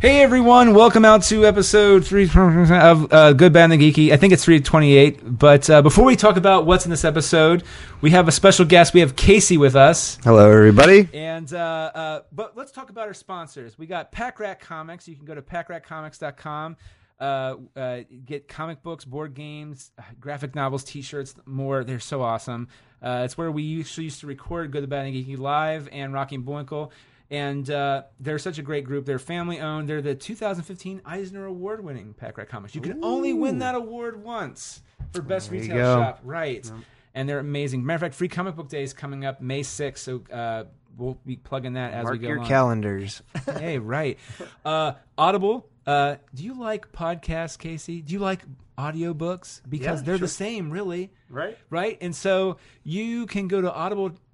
Hey everyone, welcome out to episode three of uh, Good, Bad, and the Geeky. I think it's 328. But uh, before we talk about what's in this episode, we have a special guest. We have Casey with us. Hello, everybody. And uh, uh, but let's talk about our sponsors. We got Pack Rat Comics. You can go to packratcomics.com. Uh, uh, get comic books, board games, graphic novels, T-shirts, more. They're so awesome. Uh, it's where we usually used to record Good, the Bad, and the Geeky live and Rocky and. And uh, they're such a great group. They're family owned. They're the 2015 Eisner Award winning Pack Rat Comics. You can only win that award once for best There retail shop. Right. And they're amazing. Matter of fact, Free Comic Book Day is coming up May 6th. So uh, we'll be plugging that as we Mark go your along. calendars. hey, right. Uh, Audible. Uh, do you like podcasts, Casey? Do you like audiobooks? Because Yeah, they're sure. the same, really. Right. Right? And so you can go to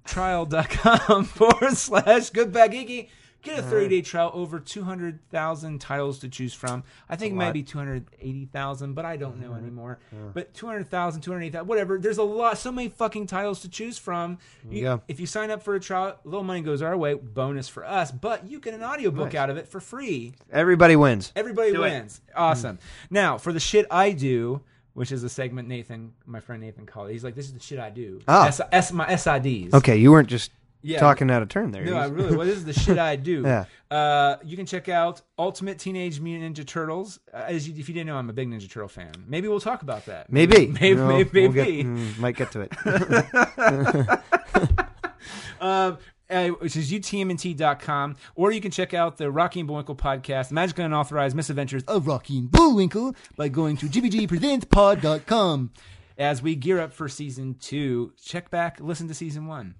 audibletrial.com forward slash goodbad geeky. Get a 30 day trial over 200,000 titles to choose from. I think it might lot. be 280,000, but I don't know mm-hmm. anymore. But 200,000, 280,000, whatever. There's a lot, so many fucking titles to choose from. You- go. If you sign up for a trial, a little money goes our way, bonus for us, but you get an audiobook out of it for free. Everybody wins. Everybody Do it. wins. Awesome. Mm. Now, for the shit I do, which is a segment Nathan, my friend Nathan called. it. He's like, "This is the shit I do." Ah. S, S my SIDs. Okay, you weren't just Yeah. talking out of turn there. No, I really. Well, this is the shit I do. Yeah. Uh, you can check out Ultimate Teenage Mutant Ninja Turtles. Uh, as you, if you didn't know, I'm a big Ninja Turtle fan. Maybe we'll talk about that. maybe. Maybe. Know, maybe. we'll get- mm, might get to it. um, uh, which is utmnt.com, or you can check out the Rocky and Bullwinkle podcast, Magical and Unauthorized Misadventures of Rocky and Bullwinkle, by going to gbgpresentspod.com. As we gear up for season two, check back, listen to season one.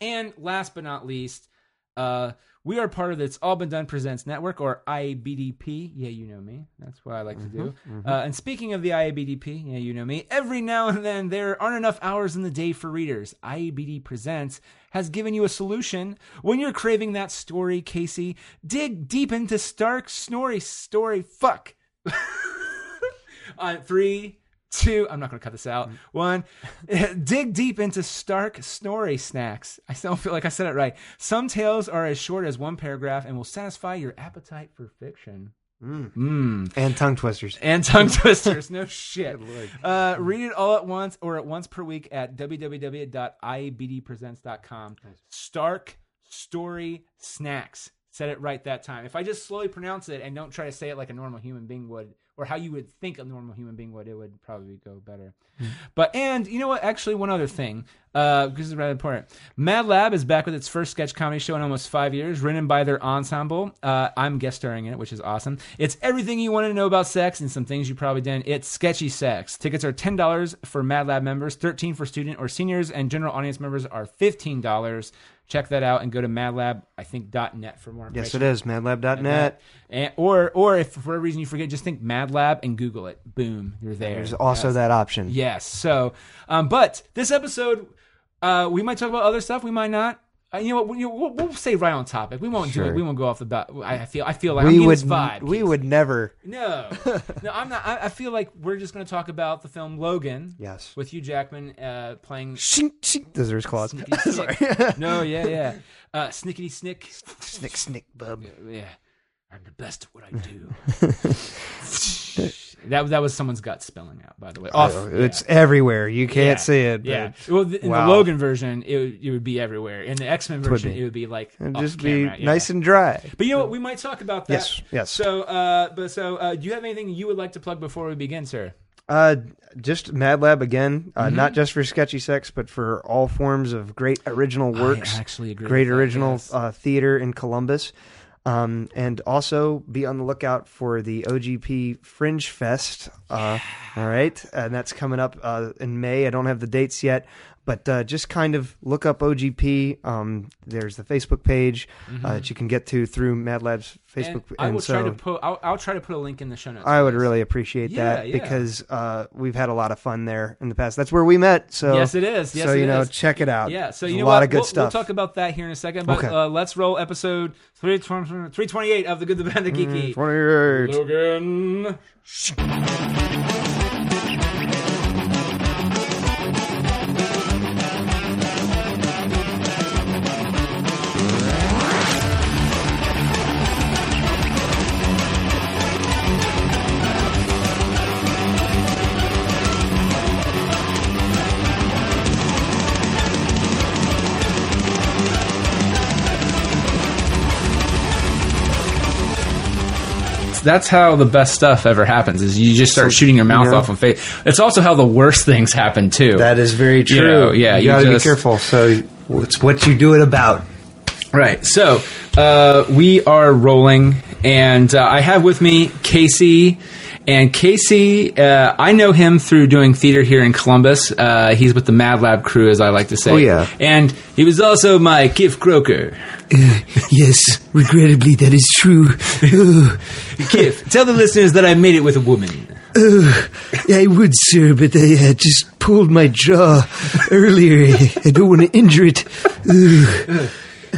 And last but not least, uh, we are part of the It's All Been Done Presents Network, or IABDP. Yeah, you know me. That's what I like to do. Uh, and speaking of the IABDP, yeah, you know me. Every now and then, there aren't enough hours in the day for readers. IABD Presents has given you a solution. When you're craving that story, Casey, dig deep into Stark Snorri story. Fuck. On uh, three, two. I'm not going to cut this out. Mm. One, dig deep into Stark Snorri snacks. I don't feel like I said it right. Some tales are as short as one paragraph and will satisfy your appetite for fiction. Mm. and tongue twisters. And tongue twisters. No shit. Uh, read it all at once or at once per week at www.ibdpresents.com. Stark Story Snacks. Said it right that time. If I just slowly pronounce it and don't try to say it like a normal human being would, or how you would think a normal human being would, it would probably go better. But and you know what? Actually, one other thing, uh, because it's rather important. Mad Lab is back with its first sketch comedy show in almost five years, written by their ensemble. Uh, I'm guest starring in it, which is awesome. It's everything you want to know about sex and some things you probably didn't. It's sketchy sex. Tickets are ten dollars for Mad Lab members, thirteen for student or seniors, and general audience members are fifteen dollars. Check that out and go to madlab, I think, .net for more. Yes, it is. Madlab.net. And, or, or if for whatever reason you forget, just think madlab and Google it. Boom, you're there. There's also Yes. that option. Yes. So, um, but this episode, uh, we might talk about other stuff. We might not. Uh, you know what? We, we'll, we'll stay right on topic. We won't do it. We won't go off the bat. I feel. I feel like I'm we would. vibe. we would never. No, no. I'm not. I, I feel like we're just going to talk about the film Logan. Yes. With Hugh Jackman uh, playing. Shink, shink. Claws. Sorry. no, yeah, yeah. Uh, snickety snick. Snick, snick, bub. Yeah, I'm the best at what I do. That that was someone's gut spelling out, by the way. Off, Oh, yeah. It's everywhere. You can't Yeah. see it. Yeah. Well, th- in wow. the Logan version, it, would- it would be everywhere. In the X Men version, it would be like It'd just be camera, yeah. nice and dry. But you know what? We might talk about that. Yes, yes. So, uh, but so, uh, do you have anything you would like to plug before we begin, sir? Uh, just Mad Lab again. Uh, Mm-hmm. Not just for sketchy sex, but for all forms of great original works. I actually agree. great with that, original yes. uh, theater in Columbus. Um, and also be on the lookout for the OGP Fringe Fest. Uh, all right. And that's coming up uh, in May. I don't have the dates yet, but uh, just kind of look up OGP. Um, there's the Facebook page uh, that you can get to through Mad Lab's Facebook. Mm-hmm. And I will so try to put. I'll, I'll try to put a link in the show notes. I would really appreciate Yeah, that yeah. because uh, we've had a lot of fun there in the past. That's where we met. So Yes, it is. Yes, so you know, is. check it out. Yeah, so There's you a know lot what? of good we'll, stuff. We'll talk about that here in a second. But Okay. uh, let's roll episode 328 of the Good, the Bad, the Geeky. Mm, 28. Logan. That's how the best stuff ever happens. Is you just start shooting your mouth yeah. off on face. It's also how the worst things happen too. That is very true. You know, yeah, you, you gotta just- be careful. So it's what you do it about. Right. So uh, we are rolling, and uh, I have with me Casey. And Casey, uh, I know him through doing theater here in Columbus. Uh, he's with the Mad Lab crew, as I like to say. Oh, yeah. And he was also my Kif Kroker. Yes, regrettably, that is true. Kif, tell the listeners that I made it with a woman. I would, sir, but I uh, just pulled my jaw earlier. I don't want to injure it. Ugh.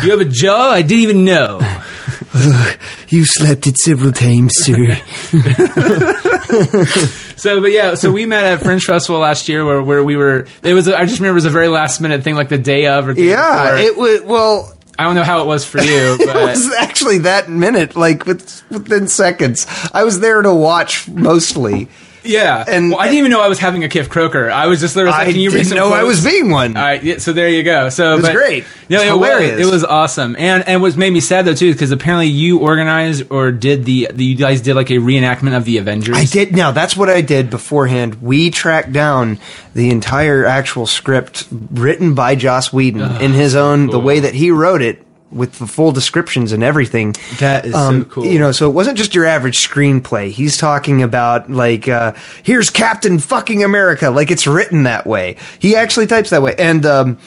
You have a jaw? I didn't even know. You slapped it several times, sir. So, but yeah, so we met at Fringe Festival last year, where where we were. It was. I just remember it was a very last minute thing, like the day of or Yeah, before. it was. Well, I don't know how it was for you, it but was actually that minute, like within seconds. I was there to watch mostly. Yeah. And- well, I didn't even know I was having a Kif Kroker. I was just there. Was like, I Can you didn't some know I was being one. All right, yeah, so there you go. So was but- great. No, it hilarious. was. It was awesome, and and what made me sad though too, because apparently you organized or did the, the you guys did like a reenactment of the Avengers. I did. Now that's what I did beforehand. We tracked down the entire actual script written by Joss Whedon in his own the way that he wrote it with the full descriptions and everything. That is so um, cool. You know, so it wasn't just your average screenplay. He's talking about like, uh, here's Captain fucking America. Like it's written that way. He actually types that way. And, um,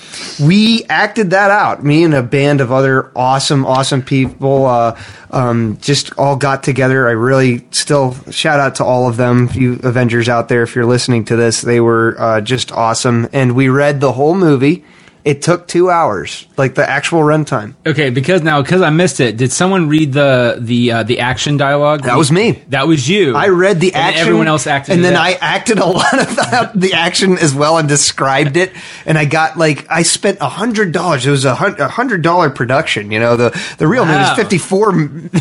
we acted that out. Me and a band of other awesome, awesome people, uh, um, just all got together. I really still shout out to all of them, you Avengers out there. If you're listening to this, they were, uh, just awesome. And we read the whole movie. It took two hours, like the actual runtime. Okay, because now because I missed it, did someone read the the uh, the action dialogue? That was me. That was you. I read the And action. everyone else acted. and then out. I acted a lot of the, the action as well and described it. And I got like I spent a hundred dollars. It was a hundred dollar production. You know the the real movie Wow. is fifty four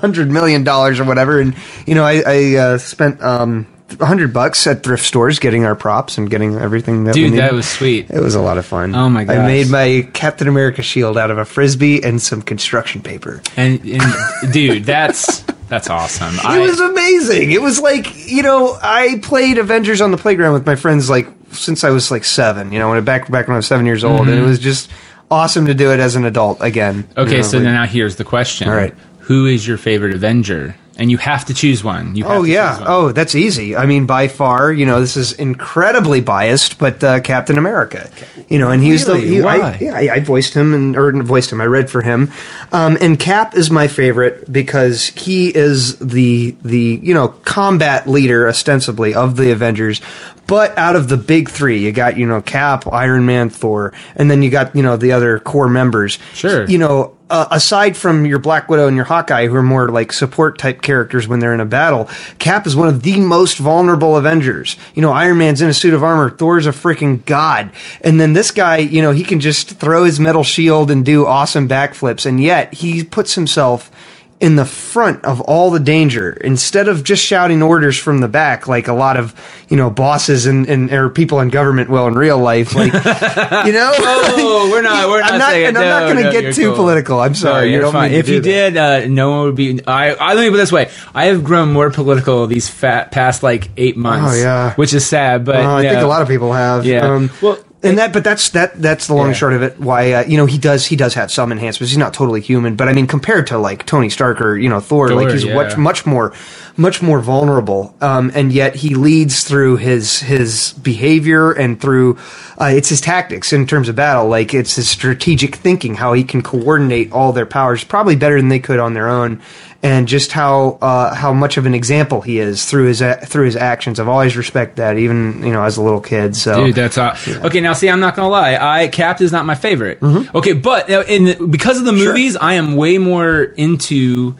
hundred million dollars or whatever. And you know I, I uh, spent um hundred bucks at thrift stores getting our props and getting everything that we dude, needed. that was sweet. It was a lot of fun. Oh my god! I made my Captain America shield out of a frisbee and some construction paper. And, and dude, that's that's awesome. It was amazing. It was like you know I played Avengers on the playground with my friends like since I was like seven. You know, when I, back back when I was seven years old, and it was just awesome to do it as an adult again. Mm-hmm. Okay, You know, so like- now here's the question. All right. Who is your favorite Avenger? And you have to choose one. You have Oh yeah. one. Oh, that's easy. I mean, by far, you know, this is incredibly biased, but uh, Captain America, you know, and he's Really? the he, Why? I, yeah, I, I voiced him and or voiced him. I read for him, um, and Cap is my favorite because he is the the you know combat leader ostensibly of the Avengers. But out of the big three, you got you know Cap, Iron Man, Thor, and then you got you know the other core members. Sure. You know, uh, aside from your Black Widow and your Hawkeye, who are more like support type characters when they're in a battle, Cap is one of the most vulnerable Avengers. You know, Iron Man's in a suit of armor, Thor's a freaking god, and then this guy, you know, he can just throw his metal shield and do awesome backflips, and yet he puts himself in the front of all the danger instead of just shouting orders from the back like a lot of you know bosses and, and or people in government will in real life like you know Oh, we're not. We're not. I'm not, saying, and I'm not going to no, get too cool. political. I'm sorry. No, you you're don't fine. If do you that. did, uh, no one would be. I. I let me put it this way. I have grown more political these fat, past like eight months. Oh, yeah. which is sad. But Uh, I think a lot of people have. Yeah. Um, Well, and that, but that's that. That's the long Yeah. and short of it. Why, uh, you know, he does he does have some enhancements. He's not totally human, but I mean, compared to like Tony Stark or you know Thor, Thor, like he's yeah. much much more much more vulnerable. Um, and yet he leads through his his behavior and through uh, it's his tactics in terms of battle. Like it's his strategic thinking, how he can coordinate all their powers, probably better than they could on their own. And just how uh, how much of an example he is through his a- through his actions. I've always respect that, even you know as a little kid. So Dude, that's uh, okay. Now, see, I'm not gonna lie. I Cap is not my favorite. Mm-hmm. Okay, but uh, in the, because of the movies, I am way more into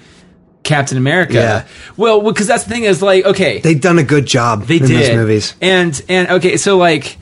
Captain America. Yeah. Well, because that's the thing is like, okay, they've done a good job They in did those movies. and and okay, so like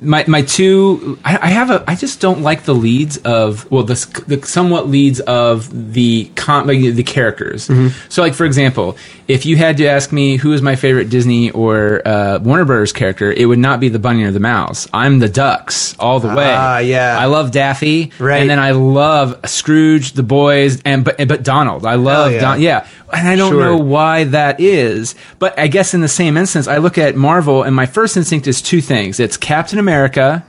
my my two I, I have a I just don't like the leads of well the, the somewhat leads of the com, like, the characters. Mm-hmm. So like for example, if you had to ask me who is my favorite Disney or uh, Warner Brothers character, it would not be the bunny or the mouse. I'm the ducks all the way. Ah, yeah. I love Daffy, Right. And then I love Scrooge, the boys, and but but Donald. I love yeah. Don, yeah. And I don't Sure. know why that is, but I guess in the same instance, I look at Marvel, and my first instinct is two things: it's Captain America,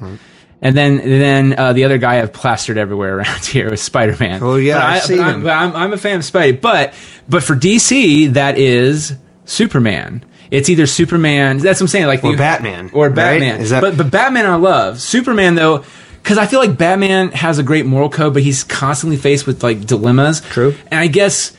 and then then uh, the other guy I've plastered everywhere around here was Spider Man. Oh, yeah, but I, have seen but I'm, him. but I'm, I'm a fan of Spidey, but but for DC, that is Superman. It's either Superman. That's what I'm saying. Like Or you- Batman, or right? Batman. Is that- but but Batman I love. Superman though. Because I feel like Batman has a great moral code, but he's constantly faced with like dilemmas. True. And I guess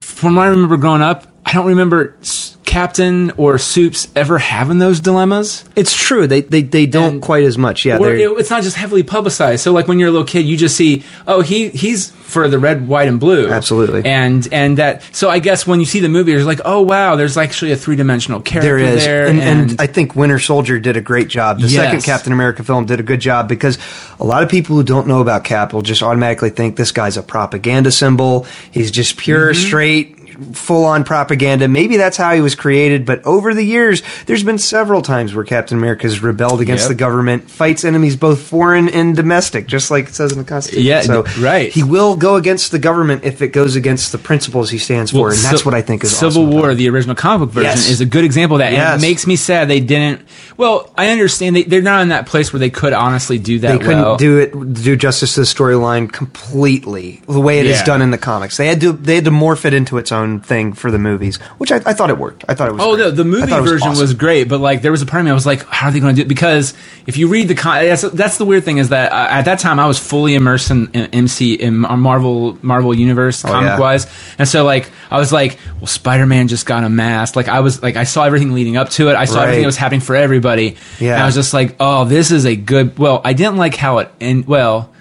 from what I remember growing up, I don't remember Captain or Soups ever having those dilemmas. It's true. They they, they don't And- quite as much. Yeah, it, it's not just heavily publicized. So like when you're a little kid, you just see, oh, he he's for the red, white, and blue. Absolutely. And and that. So I guess when you see the movie, you're like, oh wow, there's actually a three dimensional character There is, there. and, and I think Winter Soldier did a great job. The second Captain America film did a good job because a lot of people who don't know about Cap will just automatically think this guy's a propaganda symbol. He's just pure, Mm-hmm. straight, full on propaganda. Maybe that's how he was created, but over the years, there's been several times where Captain America's rebelled against Yep. the government, fights enemies both foreign and domestic, just like it says in the Constitution. Yeah, so right. He will go against the government if it goes against the principles he stands for, and that's Sil- what I think is Civil awesome War, the original comic book version, Yes. is a good example of that. And it makes me sad they didn't. Well, I understand they, they're not in that place where they could honestly do that. they couldn't well. do it do justice to the storyline completely the way it is Yeah. done in the comics. They had to they had to morph it into its own thing for the movies, which I, I thought it worked. I thought it was. Oh, great. the, the movie version awesome. was great, but like there was a part of me I was like, how are they going to do it? Because if you read the con, that's, that's the weird thing is that uh, at that time I was fully immersed in, in MC in Marvel Marvel universe comic Oh, yeah. wise, and so like I was like, well, Spider Man just got a mask. Like I was like I saw everything leading up to it. I saw everything that was happening for everybody. Yeah. and I was just like, oh, this is a good. Well, I didn't like how it and well.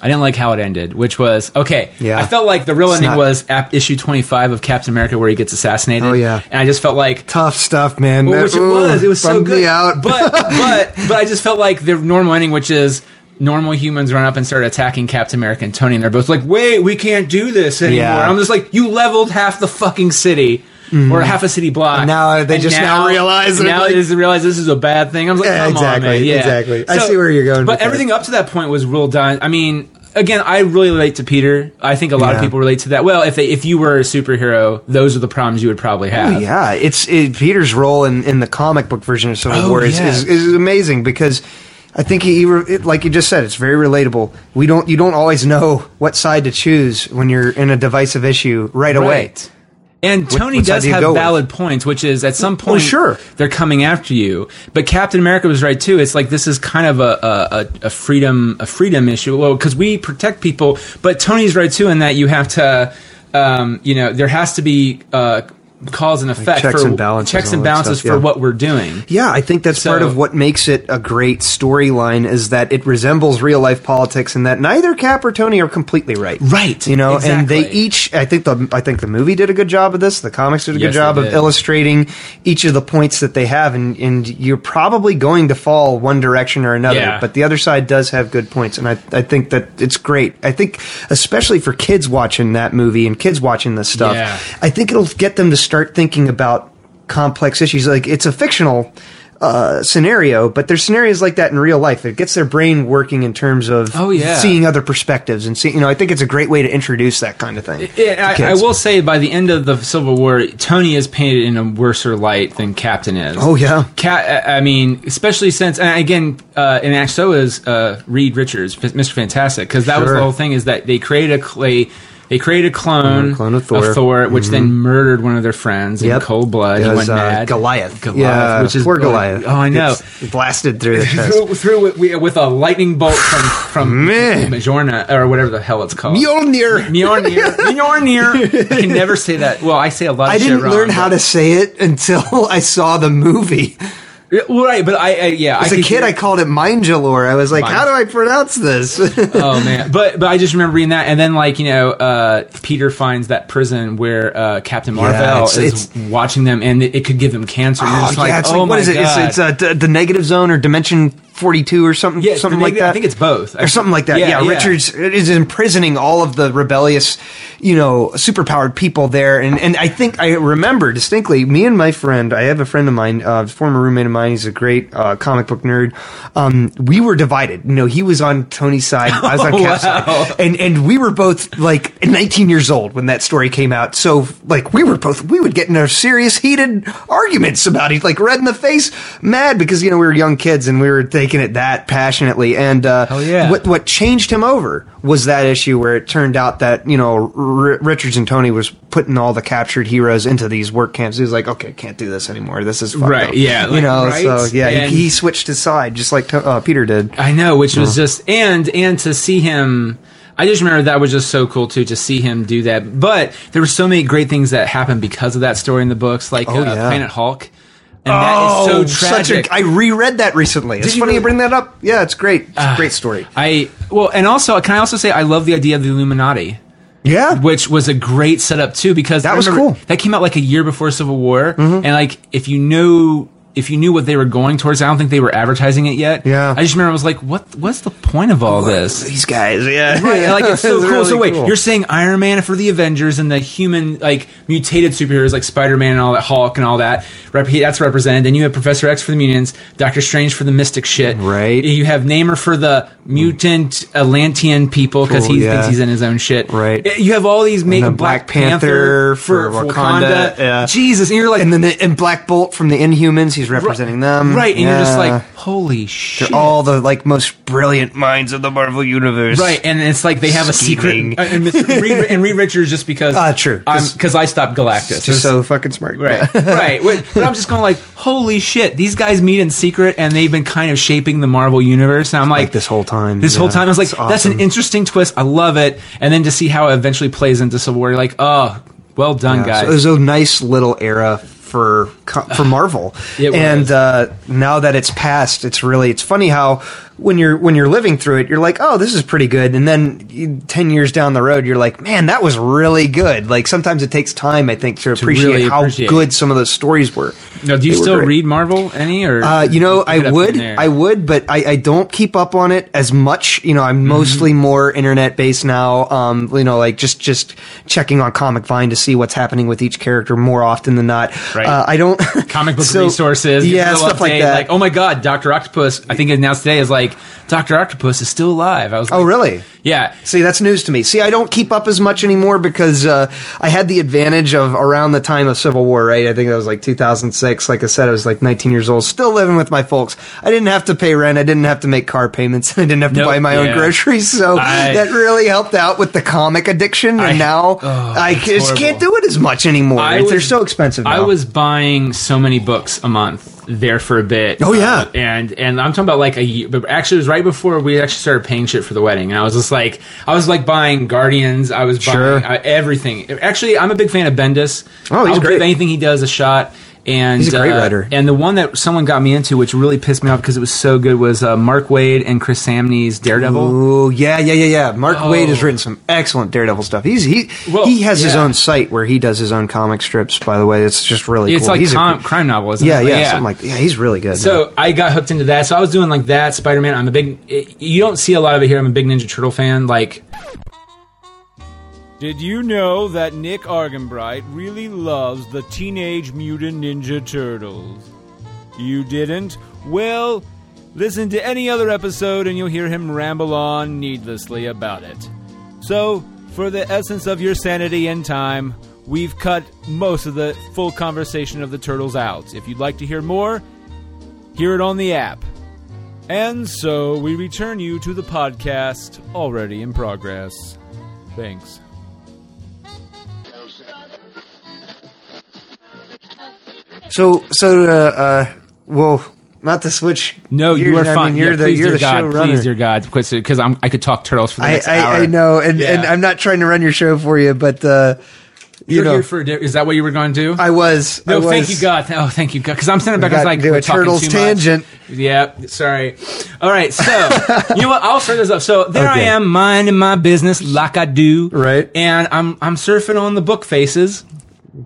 I didn't like how it ended, which was okay. Yeah. I felt like the real It's ending not- was issue twenty five of Captain America, where he gets assassinated. Oh, yeah. and I just felt like tough stuff, man. well, That- which it ooh, was. It was so bummed good. Me out. But but but I just felt like the normal ending, which is normal humans run up and start attacking Captain America and Tony, and they're both like, "Wait, we can't do this anymore." Yeah. I'm just like, "You leveled half the fucking city." Mm-hmm. Or half a city block. And now they just now realize now like- they realize this is a bad thing. I was like, Yeah, come on, exactly, man. Yeah, exactly. I see where you're going But with that. everything up to that point was real done. I mean, again, I really relate to Peter. I think a lot of people relate to that. Well, if they, if you were a superhero, those are the problems you would probably oh, have. Oh, yeah, it's it, Peter's role in, in the comic book version of Civil Oh, War is, yeah. is, is amazing because I think he, it, like you just said, it's very relatable. We don't you don't always know what side to choose when you're in a divisive issue right, away. And Tony does do have go with? valid points, which is at some point sure. they're coming after you. But Captain America was right too. It's like this is kind of a a, a, a freedom a freedom issue. Well, because we protect people, but Tony's right too in that you have to, um, you know, there has to be uh, cause and effect checks for and balances checks and and all that balances stuff, for yeah. what we're doing. Yeah, I think that's part of what makes it a great storyline is that it resembles real life politics and that neither Cap or Tony are completely right. Right, You know, and they each I think the I think the movie did a good job of this. The comics did a Yes, good job of did. illustrating each of the points that they have and and you're probably going to fall one direction or another, Yeah. but the other side does have good points and I I think that it's great. I think especially for kids watching that movie and kids watching this stuff. Yeah. I think it'll get them to start thinking about complex issues. Like it's a fictional uh, scenario, but there's scenarios like that in real life. It gets their brain working in terms of Oh, yeah. seeing other perspectives and see. You know, I think it's a great way to introduce that kind of thing. Yeah, I, I will say by the end of the Civil War, Tony is painted in a worser light than Captain is. Oh yeah. Cat, I mean, especially since, and again, uh, and so is uh, Reed Richards, Mr. Fantastic, because that was the whole thing is that they created a clay. They created a clone, clone of Thor. which then murdered one of their friends in Yep. cold blood. He went uh, mad. Goliath. Goliath, yeah, which is poor Goliath. Oh, I know. Gets blasted through the chest. Through, through with, a lightning bolt from from. Majorna or whatever the hell it's called. Mjolnir. Mjolnir. Mjolnir. I can never say that. Well, I say a lot of shit. I didn't wrong, learn how to say it until I saw the movie. Right, but I, I yeah, As I a kid, I called it Mindjalore. I was like, Mind- how do I pronounce this? oh man, but but I just remember reading that, and then like you know, uh, Peter finds that prison where uh, Captain Marvel it's- is watching them, and it, it could give him cancer. Oh, yeah, like, it's oh like, what is it? It's, it's uh, d- the negative zone or dimension 42 or something, Yeah, something like that. I think it's both. Or something like that. Yeah, Richards is imprisoning all of the rebellious, you know, superpowered people there. And, and I think I remember distinctly, me and my friend, I have a friend of mine, uh, former roommate of mine, he's a great uh, comic book nerd. Um, we were divided. You know, he was on Tony's side, I was on Oh, Cap's wow. side. And, and we were both like 19 years old when that story came out. So, like, we were both, we would get in into serious, heated arguments about it, like red in the face, mad because, you know, we were young kids and we were taking it that passionately. And, uh, yeah. what, what changed him over was that issue where it turned out that, you know, R- Richards and Tony was putting all the captured heroes into these work camps. He was like, okay, can't do this anymore. This is Right, up." yeah, You know, right? so yeah, And- he, he switched his side just like uh, Peter did. I know, which was just and and to see him. I just remember that was just so cool too to see him do that. But there were so many great things that happened because of that story in the books, like Oh, uh, yeah. Planet Hulk, and that is so such a, I reread that recently. It's you funny really? you bring that up. Yeah, it's great. It's a great story. I well, and also can I also say I love the idea of the Illuminati. Yeah. which was a great setup too because That was cool. That came out like a year before Civil War, Mm-hmm. and like if you knew if you knew what they were going towards, I don't think they were advertising it yet. Yeah. I just remember I was like, what What's the point of all this? These guys, yeah. Right, like it's so It's cool. really so wait, cool. you're saying Iron Man for the Avengers and the human like mutated superheroes like Spider Man and all that, Hulk and all that. Rep- that's represented. Then you have Professor X for the mutants, Doctor Strange for the mystic shit. Right. You have Namor for the mutant Atlantean people because Cool, he yeah. thinks he's in his own shit. Right. Eh, you have all these make then Black, Black Panther for, for for Wakanda, Wakanda. yeah. Jesus, and you're like, and then the, and Black Bolt from the Inhumans, he's representing them. right, and you're just like, holy shit. They're all the like most brilliant minds of the Marvel universe. Right, and it's like they have a secret. uh, And, Reed, and Reed Richards just because Ah, true. because I stopped Galactus. Just so fucking smart. Right, right. But I'm just going like, holy shit! These guys meet in secret, and they've been kind of shaping the Marvel universe. And I'm like, Like this whole time, This whole time, I was like, It's that's an interesting twist. I love it. And then to see how it eventually plays into Civil War, you're like, oh, well done, Yeah, guys. so it was a nice little era for for Marvel. And uh, now that it's past, it's really it's funny how when you're when you're living through it, you're like, oh, this is pretty good, and then you, ten years down the road, you're like, man, that was really good. Like sometimes it takes time, I think, to appreciate really how appreciate. good some of those stories were. no, do you They still read Marvel any or? Uh, you know, it I would. I would, but I, I don't keep up on it as much. You know, I'm Mm-hmm. mostly more internet based now. Um, you know, like just just checking on Comic Vine to see what's happening with each character more often than not. Right. Uh, I don't comic book so- resources. yeah, stuff like that. Like, oh my god, Doctor Octopus! I think it announced today is like Doctor Octopus is still alive. I was. like, oh, really? Yeah. See, that's news to me. See, I don't keep up as much anymore because uh, I had the advantage of around the time of Civil War, right? I think that was like 2006. Like I said, I was like 19 years old, still living with my folks. I didn't have to pay rent. I didn't have to make car payments. I didn't have to Nope, buy my own groceries. So I- that really helped out with the comic addiction. And I- now oh, I just can't do it as much anymore. I They're so expensive now. I was buying so many books a month there for a bit. Oh, yeah. Uh, and and I'm talking about like a year, but actually it was right before we actually started paying shit for the wedding. And I was just like, I was like buying Guardians. I was Sure. buying uh, everything. Actually, I'm a big fan of Bendis. Oh, he's I'll great. give anything he does a shot. And He's a great uh, writer. And the one that someone got me into, which really pissed me off because it was so good, was uh, Mark Waid and Chris Samnee's Daredevil. Oh yeah, yeah, yeah, yeah. Mark Oh. Waid has written some excellent Daredevil stuff. He's he Well, he has his own site where he does his own comic strips. By the way, it's just really It's cool. like he's a- crime novel, isn't yeah, it? yeah, something like yeah. He's really good. So I got hooked into that. So I was doing like that Spider Man. I'm a big. You don't see a lot of it here. I'm a big Ninja Turtle fan. Like Did you know that Nick Argenbright really loves the Teenage Mutant Ninja Turtles? You didn't? Well, listen to any other episode and you'll hear him ramble on needlessly about it. So, for the essence of your sanity and time, we've cut most of the full conversation of the Turtles out. If you'd like to hear more, hear it on the app. And so we return you to the podcast already in progress. Thanks. So so uh, uh well, not to switch. no, you are I fine. mean, you're Yeah, the please, you're the God, showrunner. please, dear God, because I'm I could talk turtles for the I, next I, hour. I know, and, and I'm not trying to run your show for you, but uh, you You're know, here for is that what you were going to do? I was. no, I was, thank you, God. Oh, thank you, God. Because I'm sending back. I was like, we're talking turtles too much. tangent. Yeah, sorry. All right, so you know what? I'll start this up. So there I am, minding my business like I do, Right. And I'm I'm surfing on the book faces.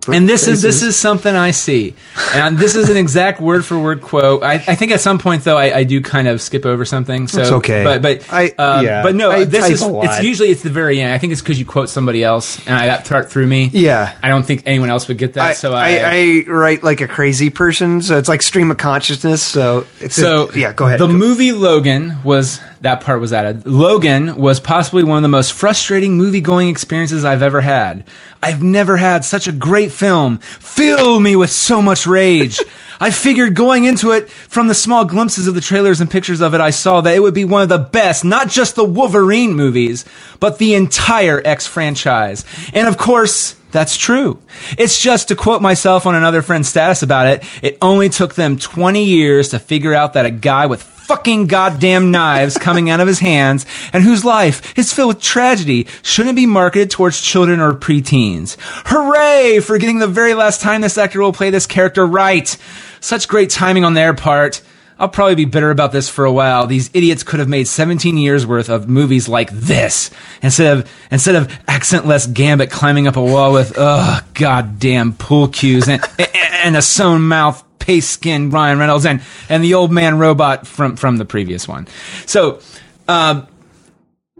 And this is this is something I see, and this is an exact word for word quote. I, I think at some point though I, I do kind of skip over something. So It's okay. but but I- um, yeah. but no, I this is a it's usually it's the very end. I think it's because you quote somebody else, and I that thought through me. Yeah. I don't think anyone else would get that. I, so I, I write like a crazy person, so it's like stream of consciousness. So it's So yeah, go ahead. The Go- movie Logan was that part was added. Logan was possibly one of the most frustrating movie going experiences I've ever had. I've never had such a great film fill me with so much rage. I figured going into it from the small glimpses of the trailers and pictures of it I saw that it would be one of the best, not just the Wolverine movies, but the entire X franchise. And of course, that's true. It's just to quote myself on another friend's status about it, it only took them 20 years to figure out that a guy with fucking goddamn knives coming out of his hands and whose life is filled with tragedy shouldn't be marketed towards children or preteens. Hooray for getting the very last time this actor will play this character right. Such great timing on their part. I'll probably be bitter about this for a while. These idiots could have made 17 years worth of movies like this instead of instead of accentless Gambit climbing up a wall with ugh goddamn pool cues and and a sewn mouth paste skin Ryan Reynolds and and the old man robot from from the previous one. So. Um,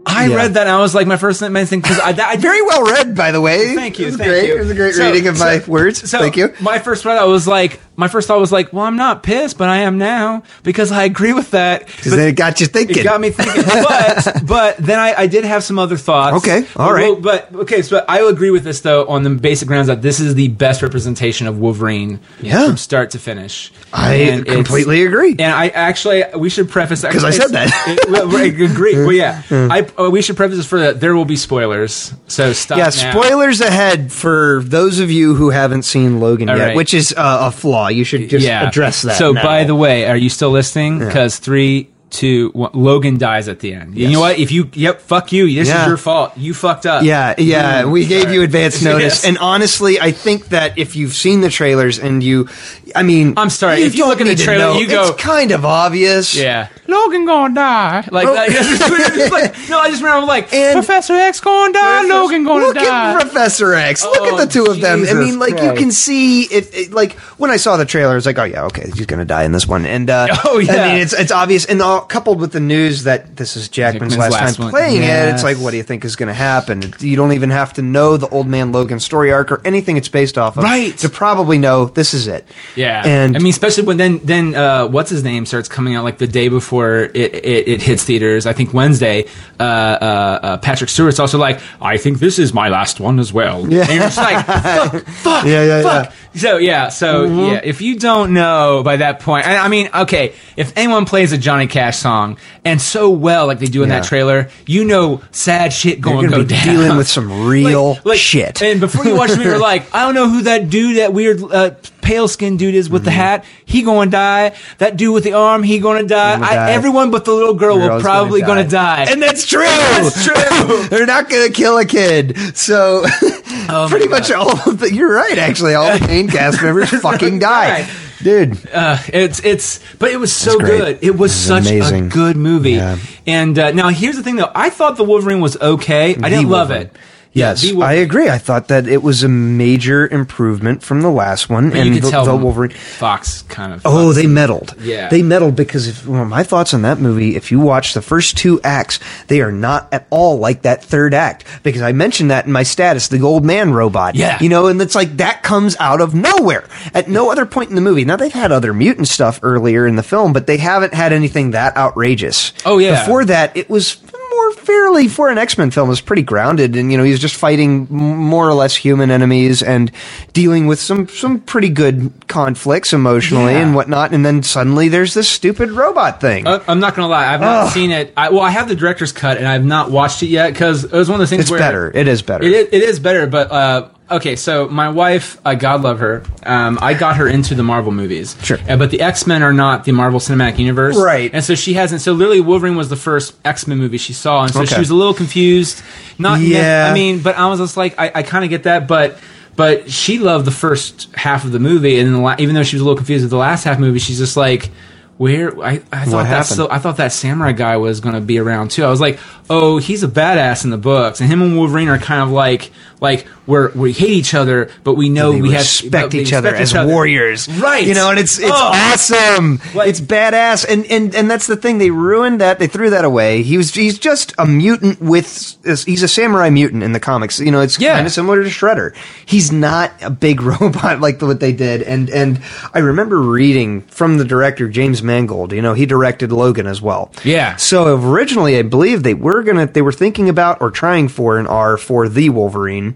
I Yeah. read that and I was like my first thing because I, I Very well read, by the way. Thank you. It was thank great. you. It was a great So- reading of my words. So thank you. My first thought was like, my first thought was like, well, I'm not pissed, but I am now because I agree with that. Because then it got you thinking. it got me thinking. but but then I, I did have some other thoughts. Okay, all Well, right. But okay, so I will agree with this though on the basic grounds that this is the best representation of Wolverine Yeah. from start to finish. I And completely agree. And I actually we should preface 'Cause I said that. it- well, I agree. Well, yeah, I uh, we should preface this for that. There will be spoilers, so stop. Yeah, now. spoilers ahead for those of you who haven't seen Logan All yet, right. which is uh, a flaw. You should just yeah. address that. So, now. by the way, are you still listening? Because three, two, one, Logan dies at the end. You know what? If you, yep, fuck you. This Yeah. is your fault. You fucked up. Yeah, yeah, mm. we gave you advance notice, Yes. and honestly, I think that if you've seen the trailers and you, I mean, I'm sorry, you if you look at the trailer, know. you go- it's kind of obvious. Yeah. Logan gonna die. Like, Oh. that. It's like- no, I just remember like, And- Professor X gonna die, Logan gonna Look die. at Professor X. Look Oh, at the two of them. I Jesus mean, like you Christ. can see it, it- Like when I saw the trailer, I was like, "Oh yeah, okay, he's gonna die in this one." And uh, Oh, yeah. I mean, it's it's obvious, and all, coupled with the news that this is Jackman's, Jackman's last, last time one. playing it, Yes. it's like, what do you think is to happen? You don't even have to know the Old Man Logan story arc or anything it's based off of, Right. To probably know this is it. Yeah, and I mean, especially when then then uh, what's his name starts coming out like the day before it it, it hits theaters. I think Wednesday. Uh, uh, uh, Patrick Stewart's also like, I think this is my last one as well. Yeah. and you're just like, fuck, fuck, Yeah, yeah, fuck. So yeah, so yeah, if you don't know by that point, I, I mean, okay, if anyone plays a Johnny Cash song and so well like they do in Yeah. that trailer, you know, sad shit going to go be down. dealing with some real Like- like- shit. And before you watch the movie, you're like, I don't know who that dude, that weird uh, pale skinned dude is with the Mm-hmm. hat. He going to die. That dude with the arm, he going to die. Gonna I, die. everyone but the little girl will probably gonna going to die. And that's true. That's true. They're not going to kill a kid. So Oh pretty much all of the, you're right, actually. All the main cast members fucking die. Dude. Uh, it's it's, but it was so good. It was such amazing. a good movie. Yeah. And uh, now here's the thing, though. I thought the Wolverine was okay. I didn't love Wolverine. it. Yes, Yeah, I agree. I thought that it was a major improvement from the last one, But and the, the Wolverine. Fox kind of. Oh, they meddled. Yeah. They meddled because if well, my thoughts on that movie, if you watch the first two acts, they are not at all like that third act. Because I mentioned that in my status, the old man robot. Yeah. You know, and it's like that comes out of nowhere. At no other point in the movie. Now they've had other mutant stuff earlier in the film, but they haven't had anything that outrageous. Oh, yeah. Before that, it was more fairly for an X Men film. is pretty grounded, and you know he's just fighting more or less human enemies and dealing with some some pretty good conflicts emotionally Yeah. and whatnot. And then suddenly there's this stupid robot thing. Uh, I'm not gonna lie. I've not Ugh. seen it. I, well, I have the director's cut, and I've not watched it yet because it was one of those things it's better. It is better. It is, it is better, but uh, okay. So my wife, uh, God love her, um, I got her into the Marvel movies. Sure. Uh, but the X Men are not the Marvel Cinematic Universe, Right. And so she hasn't. So literally, Wolverine was the first X Men movie she saw, and so Okay. she was a little confused. Not, Yeah. I mean, but I was just like, I, I kind of get that, but. but she loved the first half of the movie, and the la- even though she was a little confused with the last half movie, she's just like. Where I, I thought that so I thought that samurai guy was going to be around too. I was like, oh, he's a badass in the books, and him and Wolverine are kind of like like we're we hate each other, but we know They we have respect each other as each other. warriors, right? You know, and it's it's Oh. awesome. Like- it's badass, and and and that's the thing. They ruined that. They threw that away. He was he's just a mutant with he's a samurai mutant in the comics. You know, it's Yeah. kind of similar to Shredder. He's not a big robot like what they did. And and I remember reading from the director James Mangold. You know, he directed Logan as well. Yeah. So originally, I believe they were gonna they were thinking about or trying for an R for the Wolverine,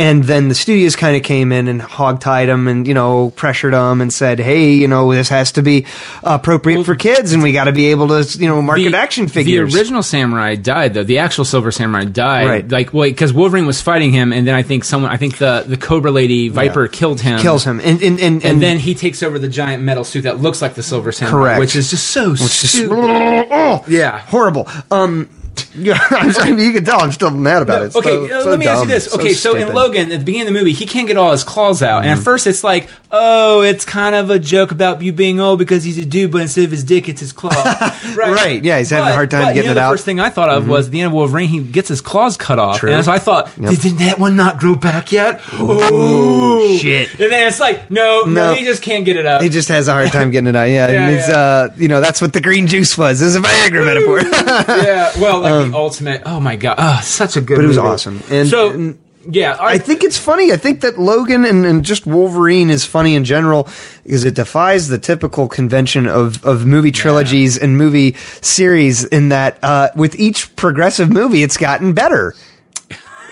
and then the studios kind of came in and hogtied him and you know pressured him and said, hey, you know this has to be appropriate for kids, and we got to be able to you know market action figures. The original samurai died though. The actual Silver Samurai died. Right. Like well, because Wolverine was fighting him, and then I think someone, I think the the Cobra Lady Viper killed him. kills him, and and and, And, then he takes over the giant metal suit that looks like the Silver Samurai, Correct. which is just so just- stupid. oh, Yeah. horrible. Um, yeah, I'm sorry, you can tell I'm still mad about it. It's Okay, so- uh, so let me ask you this. Okay, so, in. Logan, at the beginning of the movie, he can't get all his claws out, Mm-hmm. and at first it's like, oh, it's kind of a joke about you being old because he's a dude, but instead of his dick, it's his claw. right. Right, yeah, he's having a hard time but, getting you know, it the out. Mm-hmm. First thing I thought of was at the end of Wolverine, he gets his claws cut off, True. and so I thought, Yep. did, that one not grow back yet? Oh shit. And then it's like, no, no, No. he just can't get it up. He just has a hard time getting it out. Yeah, Yeah, and it's, yeah. uh, you know, that's what the green juice was. It was a Viagra metaphor. yeah, well, like the ultimate. Oh my god, oh, such a good. Um, But it was movie. awesome. And- so, and- yeah, I, I think it's funny. I think that Logan and, and just Wolverine is funny in general because it defies the typical convention of, of movie trilogies and movie series in that uh, with each progressive movie, it's gotten better.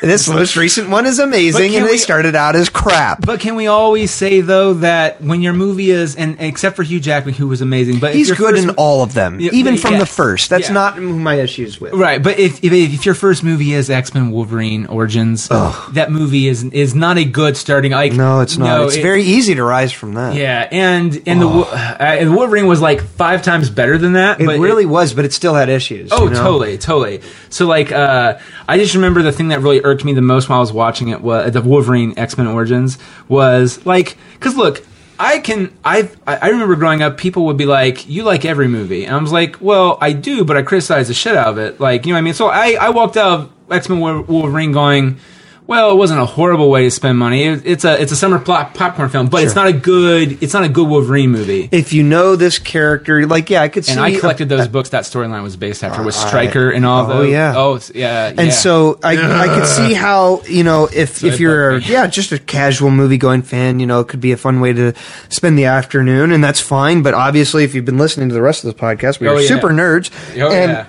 This most recent one is amazing, and they we- started out as crap. But can we always say though that when your movie is, and except for Hugh Jackman, who was amazing, but He's good first in all of them, Yeah, even from the first. That's Yeah. not my issues with. Right, but if, if if your first movie is X Men Wolverine Origins, that movie is is not a good starting. Like No, it's not. no, it's it- very easy to rise from that. yeah, and and the uh, and Wolverine was like five times better than that. It really was, but it still had issues. Oh, you know? totally, totally. So like, uh, I just remember the thing that really irked me the most while I was watching it was the Wolverine X Men Origins was like, because look, I can, I, I remember growing up, people would be like, "You like every movie," and I was like, "Well, I do, but I criticize the shit out of it." Like, you know what I mean? So I, I walked out of X Men Wolverine going. Well, it wasn't a horrible way to spend money. It, it's a it's a summer plop, popcorn film, but it's not a good it's not a good Wolverine movie. If you know this character, like yeah, I could see. And I collected those books that storyline was based after with Stryker and all of oh, those. yeah. Oh, yeah. And yeah. so I, I could see how you know if So if you're yeah just a casual movie going fan you know it could be a fun way to spend the afternoon and that's fine but obviously if you've been listening to the rest of this podcast we Oh, are yeah. super nerds Oh, and yeah.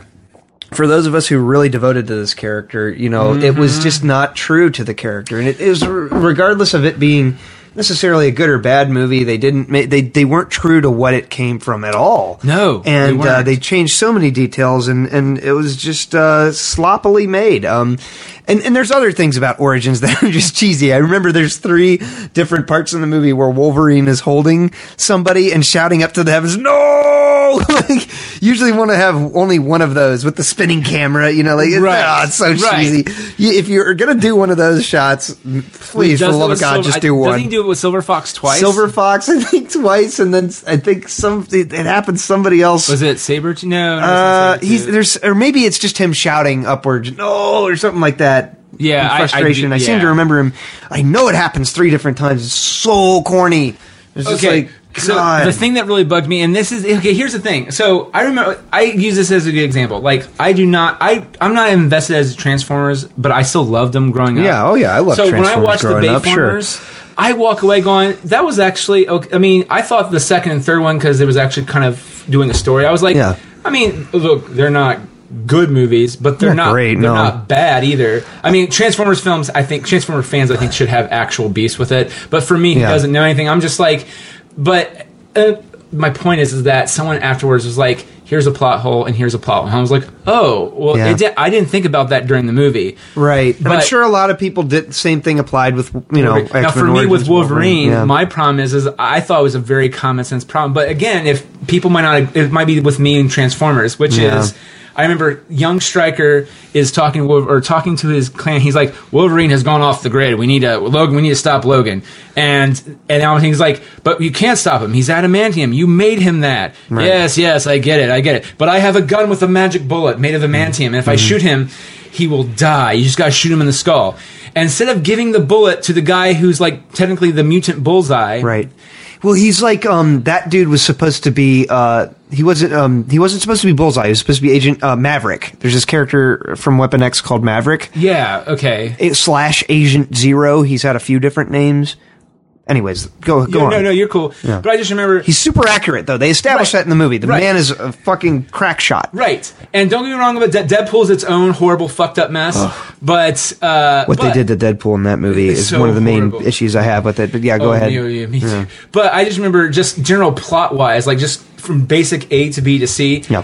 For those of us who really devoted to this character you know it Mm-hmm. was just not true to the character. And it is regardless of it being necessarily a good or bad movie they didn't ma- they they weren't true to what it came from at all. No, they and uh, they changed so many details and and it was just uh, sloppily made. Um and and there's other things about origins that are just cheesy. I remember there's three different parts in the movie where wolverine is holding somebody and shouting up to the heavens no like usually want to have only one of those with the spinning camera you know like it's, Right. ah, it's so Right. cheesy you, if you're gonna do one of those shots please for the love of god Silver- just I- do one Doesn't he do it with Silver Fox twice? Silver Fox, I think twice, and then I think some it, it happened. Somebody else Was it Saber? No, no uh, he's there's, or maybe it's just him shouting upwards, no, or something like that. Yeah, in I- I frustration. do- I, seem to remember him. I know it happens three different times. It's so corny. It's just Okay. like so the thing that really bugged me, and this is okay. Here's the thing. So I remember I use this as a good example. Like I do not, I I'm not invested as Transformers, but I still loved them growing up. Yeah, oh yeah, I love So when I watched the up, sure. I walk away going, that was actually. Okay. I mean, I thought the second and third one because it was actually kind of doing a story. I was like, Yeah. I mean, look, they're not good movies, but they're Not not great, They're no. not bad either. I mean, Transformers films. I think Transformer fans, I think, should have actual beast with it. But for me, who doesn't know anything, I'm just like, but. Uh, my point is, is that someone afterwards was like, "Here's a plot hole, and here's a plot hole." And I was like, "Oh, well, Yeah. it di- I didn't think about that during the movie." right. And I'm but- sure a lot of people did same thing applied with you know. now for me Origins with Wolverine, yeah. my problem is, is I thought it was a very common sense problem. But again, if people might not, it might be with me and Transformers, which Yeah. is, I remember young Stryker is talking to or talking to his clan. He's like, Wolverine has gone off the grid. We need to Logan. We need to stop Logan. And and now he's like, but you can't stop him. He's adamantium. You made him that. Yes, yes, I get it. I get it. But I have a gun with a magic bullet made of adamantium, and if I shoot him, he will die. You just got to shoot him in the skull. And instead of giving the bullet to the guy who's like technically the mutant bullseye, Right. Well, he's like um that dude was supposed to be uh he wasn't um he wasn't supposed to be Bullseye. He was supposed to be Agent uh, Maverick. There's this character from Weapon X called Maverick Yeah. Okay. It- slash Agent Zero. He's had a few different names. Anyways, go go Yeah, on. no, no, you're cool. Yeah. But I just remember He's super accurate though. They established Right. that in the movie. The Right. man is a fucking crack shot. Right, and don't get me wrong about De- Deadpool's its own horrible, fucked up mess. But uh, What but, they did to Deadpool in that movie is so one of the main horrible. issues I have with it. But yeah, go Oh, ahead. me, me, me too. But I just remember just general plot wise, like just from basic A to B to C. Yeah.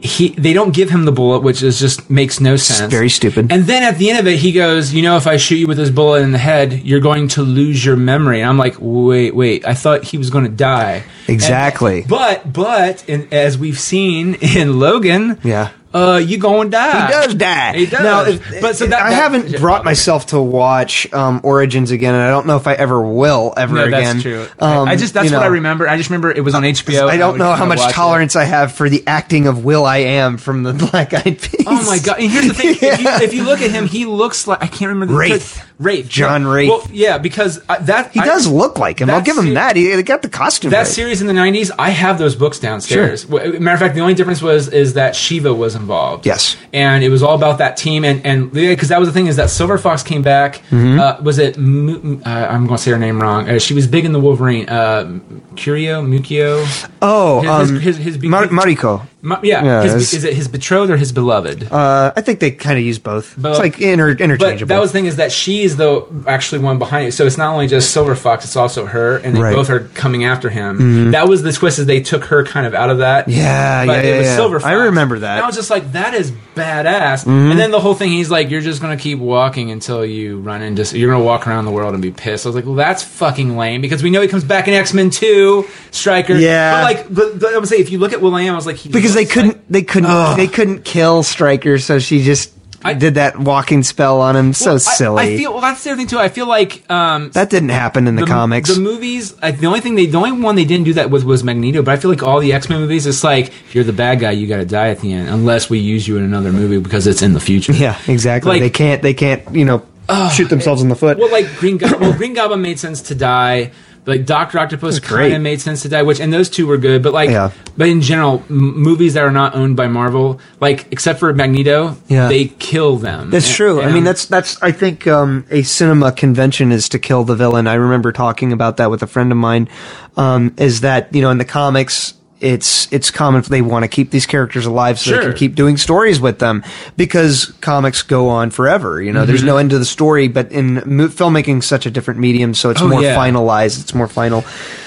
He, they don't give him the bullet, which is just makes no sense. very stupid. And then at the end of it, he goes, "You know, if I shoot you with this bullet in the head, you're going to lose your memory." And I'm like, "Wait, wait! I thought he was going to die." Exactly. And- but but in, as we've seen in Logan, Yeah. Uh, you going to die? He does die. He does. Now, if- but so that I that- haven't brought myself to watch um, Origins again, and I don't know if I ever will ever No, again. that's true. Um, I just that's you what I remember. I just remember it was on HBO. I don't would know how much watch it. tolerance I have for the acting of Will.i.am from the Black Eyed Peas. Oh my god! And here's the thing: if, you, if you look at him, he looks like I can't remember the Wraith. Wraith, John yeah. Wraith. Well, yeah, because uh, that He I- does look like him. I'll give him se- that. He, he got the costume. That right. series in the '90s, I have those books downstairs. W- Matter of fact, the only difference was is that Shiva was involved. Yes. and it was all about that team, and and because that was the thing is that Silver Fox came back. Mm-hmm. Uh, was it? Uh, I'm going to say her name wrong. Uh, she was big in the Wolverine. Uh, Curio, Mukio. oh, His- um, his- his- his- Mar- Mariko. Ma- yeah, Yeah, his, is it his betrothed or his beloved? Uh, I think they kind of use both. But- it's like inter- interchangeable. But that was the thing is that she is the actually one behind it. So it's not only just Silver Fox, it's also her, and they Right. Mm-hmm. both are coming after him. That was the twist is they took her kind of out of that. Yeah, but yeah, it was yeah, Silver. Fox. I remember that. Mm-hmm. And I was just like, that is badass. And then the whole thing, he's like, you're just gonna keep walking until you run into. You're gonna walk around the world and be pissed. I was like, well, that's fucking lame because we know he comes back in X Men Two, Stryker. Yeah. but like, but, but I would say if you look at Will.i.am, I was like, he because they couldn't, they couldn't, they couldn't kill Stryker, so she just I- did that walking spell on him. So Well, I- silly. I, feel well. That's the other thing too. I feel like um, that didn't happen in the, comics. The movies, I, the only thing they, the only one they didn't do that with was Magneto. But I feel like all the X Men movies, it's like if you're the bad guy, you got to die at the end, unless we use you in another movie because it's in the future. yeah, exactly. Like- they can't, they can't, you know, shoot themselves in the foot. Well, like Green Goblin, well, Green Goblin made sense to die. Like Doctor Octopus kind of made sense to die, which and those two were good. But like, Yeah. but in general, m- movies that are not owned by Marvel, like except for Magneto, Yeah. they kill them. That's And- true. I and mean, I'm- that's that's. I think um, a cinema convention is to kill the villain. I remember talking about that with a friend of mine. Um, is that you know in the comics. It's it's common they want to keep these characters alive so they can keep doing stories with them because comics go on forever. You know, there's Mm-hmm. no end to the story. But in mo- filmmaking, such a different medium, so it's Oh, more yeah. finalized. It's more final.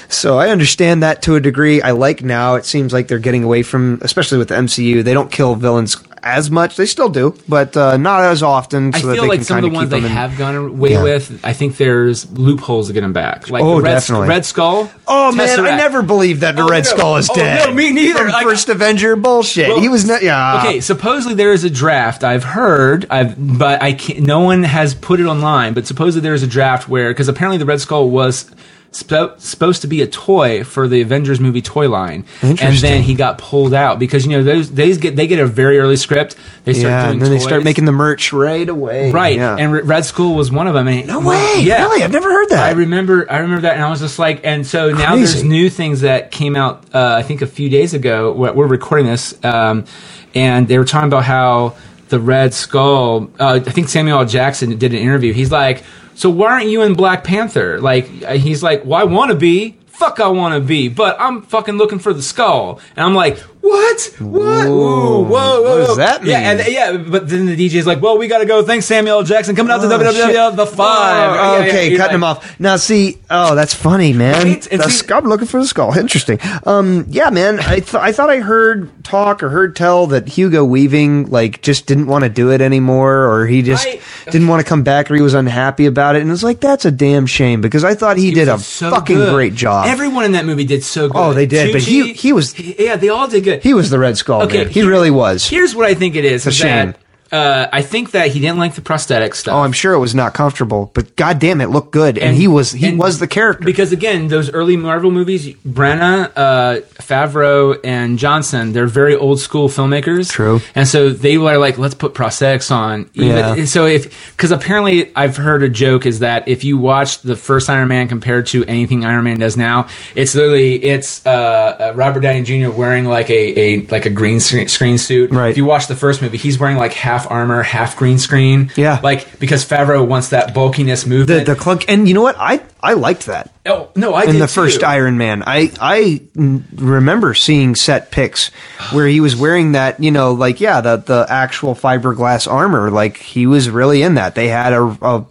So I understand that to a degree. I like now. It seems like they're getting away from, especially with the MCU. They don't kill villains as much. They still do, but uh, not as often. So I that feel like some of the ones they in- have gone away Yeah. with, I think there's loopholes to get them back. Like Oh, the Red, definitely. Red Skull. Oh man, I never believed that the Oh, Red no. Skull is Oh, dead. no, me neither. From Like- first Avenger bullshit. Well, he was not. Yeah. Okay, supposedly there is a draft. I've heard, I've, but I can't, no one has put it online. But supposedly there is a draft where, because apparently the Red Skull was sp- supposed to be a toy for the Avengers movie toy line, and then he got pulled out because you know those they get they get a very early script. They start Yeah, and then they start making the merch right away. right, Yeah. and Re- Red Skull was one of them. And no way. yeah, Really, I've never heard that. I remember, I remember that, and I was just like, and so now there's new things that came out. Uh, I think a few days ago. We're, we're recording this, um, and they were talking about how the Red Skull. Uh, I think Samuel L. Jackson did an interview. He's like, "So why aren't you in Black Panther?" Like, uh, he's like, "Well, I want to be." Fuck, I want to be, but I'm fucking looking for the skull, and I'm like, what? What? Whoa. Ooh, whoa, whoa, What does whoa. that Yeah, and yeah, but then the DJ's like, well, we got to go. Thanks, Samuel L. Jackson, coming out to Oh, WWE the five. Oh, Yeah, yeah, okay, you're cutting him off. Now, see, oh, that's funny, man. The see- sk- I'm looking for the skull. Interesting. Um, yeah, man. I th- I thought I heard talk or heard tell that Hugo Weaving like just didn't want to do it anymore, or he just I- didn't want to come back, or he was unhappy about it. And it's like that's a damn shame because I thought he, did a so fucking good. great job. Everyone in that movie did so good. Oh, they did, but he he was- yeah, they all did good. He was the Red Skull. Okay, man. he here- really was. Here's what I think it is. It's a shame. That, uh, I think that he didn't like the prosthetic stuff. Oh, I'm sure it was not comfortable, but goddamn, it looked good, and, And- he was he and- was the character. Because again, those early Marvel movies, Branagh, uh, Favreau, and Johnston, they're very old school filmmakers. True. And so they were like, let's put prosthetics on. Even, Yeah. So if, because apparently I've heard a joke is that if you watch the first Iron Man compared to anything Iron Man does now, it's literally, it's, uh, uh, Robert Downey Jr. wearing like a, a, like a green screen, screen suit. Right. If you watch the first movie, he's wearing like half armor, half green screen. Yeah. Like, because Favreau wants that bulkiness the movement. the clunk, and you know what? I I liked that. oh, no, I in the first. Iron Man. I I remember seeing set pics where he was wearing that, you know, like yeah, the the actual fiberglass armor. Like he was really in that. They had a, a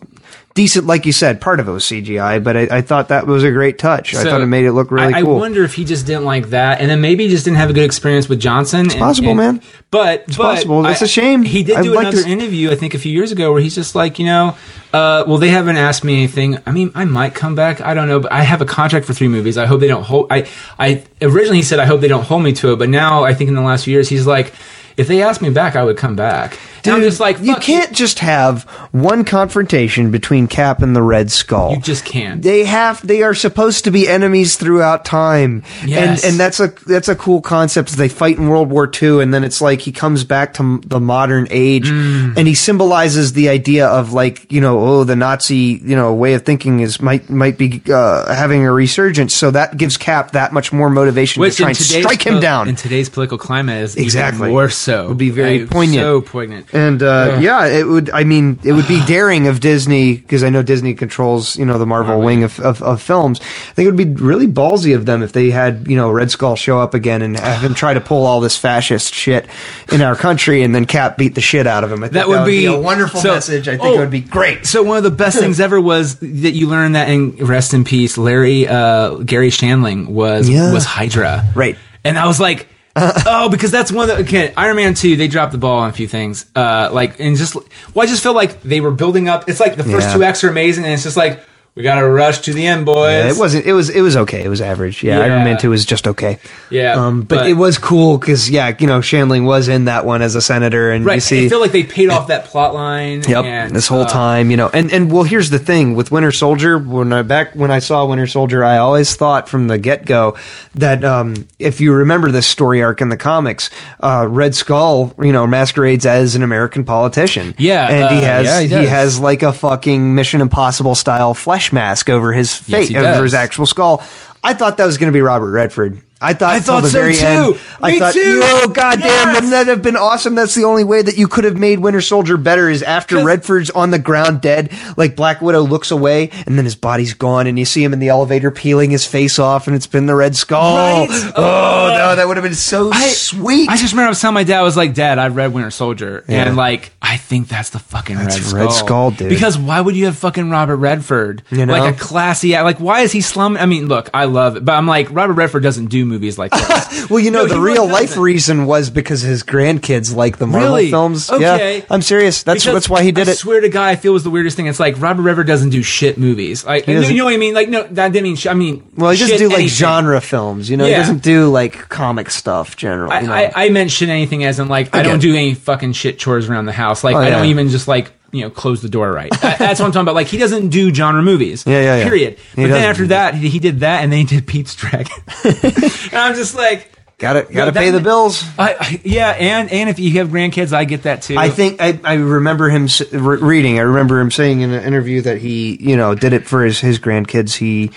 decent, like you said, part of it was CGI, but I, I thought that was a great touch. I thought it made it look really I, cool. I wonder if he just didn't like that, and then maybe he just didn't have a good experience with Johnston. It's possible, man. But it's possible. It's a shame. He did I'd do like another interview, I think, a few years ago, where he's just like, you know, uh, well, they haven't asked me anything. I mean, I might come back. I don't know, but I have a contract for three movies. I hope they don't hold. I, I originally he said I hope they don't hold me to it, but now I think in the last few years he's like, if they asked me back, I would come back. And I'm Dude, just like, you can't just have one confrontation between Cap and the Red Skull. You just can't. They have. They are supposed to be enemies throughout time, Yes. and and that's a that's a cool concept. They fight in World War II, and then it's like he comes back to the modern age, Mm. and he symbolizes the idea of like you know oh the Nazi you know way of thinking is might might be uh, having a resurgence. So that gives Cap that much more motivation to try and strike him pol- down. In today's political climate, is Exactly. even more so. Would be very Like, poignant. So poignant. And uh, yeah, it would. I mean, it would be daring of Disney because I know Disney controls you know the Marvel wing of, of, of films. I think it would be really ballsy of them if they had you know Red Skull show up again and have him try to pull all this fascist shit in our country, and then Cap beat the shit out of him. I think That would be- a wonderful so- message. I think oh. it would be great. So one of the best things ever was that you learned that in rest in peace, Larry uh, Garry Shandling was Yeah. was Hydra, Right. And I was like, oh, because that's one of the okay, Iron Man two. They dropped the ball on a few things, uh, like and just well, I just feel like they were building up. It's like the first Yeah. two acts are amazing, and it's just like we got to rush to the end, boys. Yeah, it wasn't. It was. It was okay. It was average. Yeah, Yeah. Iron Man Two was just okay. Yeah, um, but, but- it was cool because yeah, you know, Shandling was in that one as a senator, and right. you see, I feel like they paid off that plot line. Yep. and, this whole uh, time, you know, and and well, here's the thing with Winter Soldier. When I back when I saw Winter Soldier, I always thought from the get go that um, if you remember this story arc in the comics, uh, Red Skull, you know, masquerades as an American politician. Yeah, and he uh, has yeah, he he, has like a fucking Mission Impossible style flesh mask over his face, he over his actual skull. I thought that was going to be Robert Redford. I thought, I thought the so very too. end. I Me thought, too. oh goddamn, Yes. wouldn't that have been awesome? That's the only way that you could have made Winter Soldier better is after Redford's on the ground dead, like Black Widow looks away, and then his body's gone, and you see him in the elevator peeling his face off, and it's been the Red Skull. Right. Oh no, oh. that would have been so I- sweet. I just remember I was telling my dad, I was like, Dad, I read Winter Soldier. Yeah. And like, I think that's the fucking That's Red Skull. Red Skull, dude. Because why would you have fucking Robert Redford? You know? Like a classy, like, why is he slum? I mean, look, I love it, but I'm like, Robert Redford doesn't do movies like this. well, you know, No, the real life doesn't. reason was because his grandkids like the Marvel Really? films. Okay. Yeah, I'm serious. That's Because that's why he did I it. swear to God, I feel it was the weirdest thing. It's like Robert Redford doesn't do shit movies. Like, you know, doesn't- you know what I mean? Like, no, that didn't mean. sh- I mean, Well, he doesn't do like anything. genre films. You know, he doesn't do like comic stuff. Generally, I, you know? I, I meant anything as in like I, I don't do any fucking shit chores around the house. Like Oh, I don't even just like you know close the door right. I- that's what I'm talking about. Like he doesn't do genre movies. Yeah, yeah, yeah. Period. He but then after that, he, he did that, and then he did Pete's Dragon. and I'm just like, gotta gotta that- pay the bills. I, I yeah, and and if you have grandkids, I get that too. I think I, I remember him s- re- reading. I remember him saying in an interview that he, you know, did it for his, his grandkids. He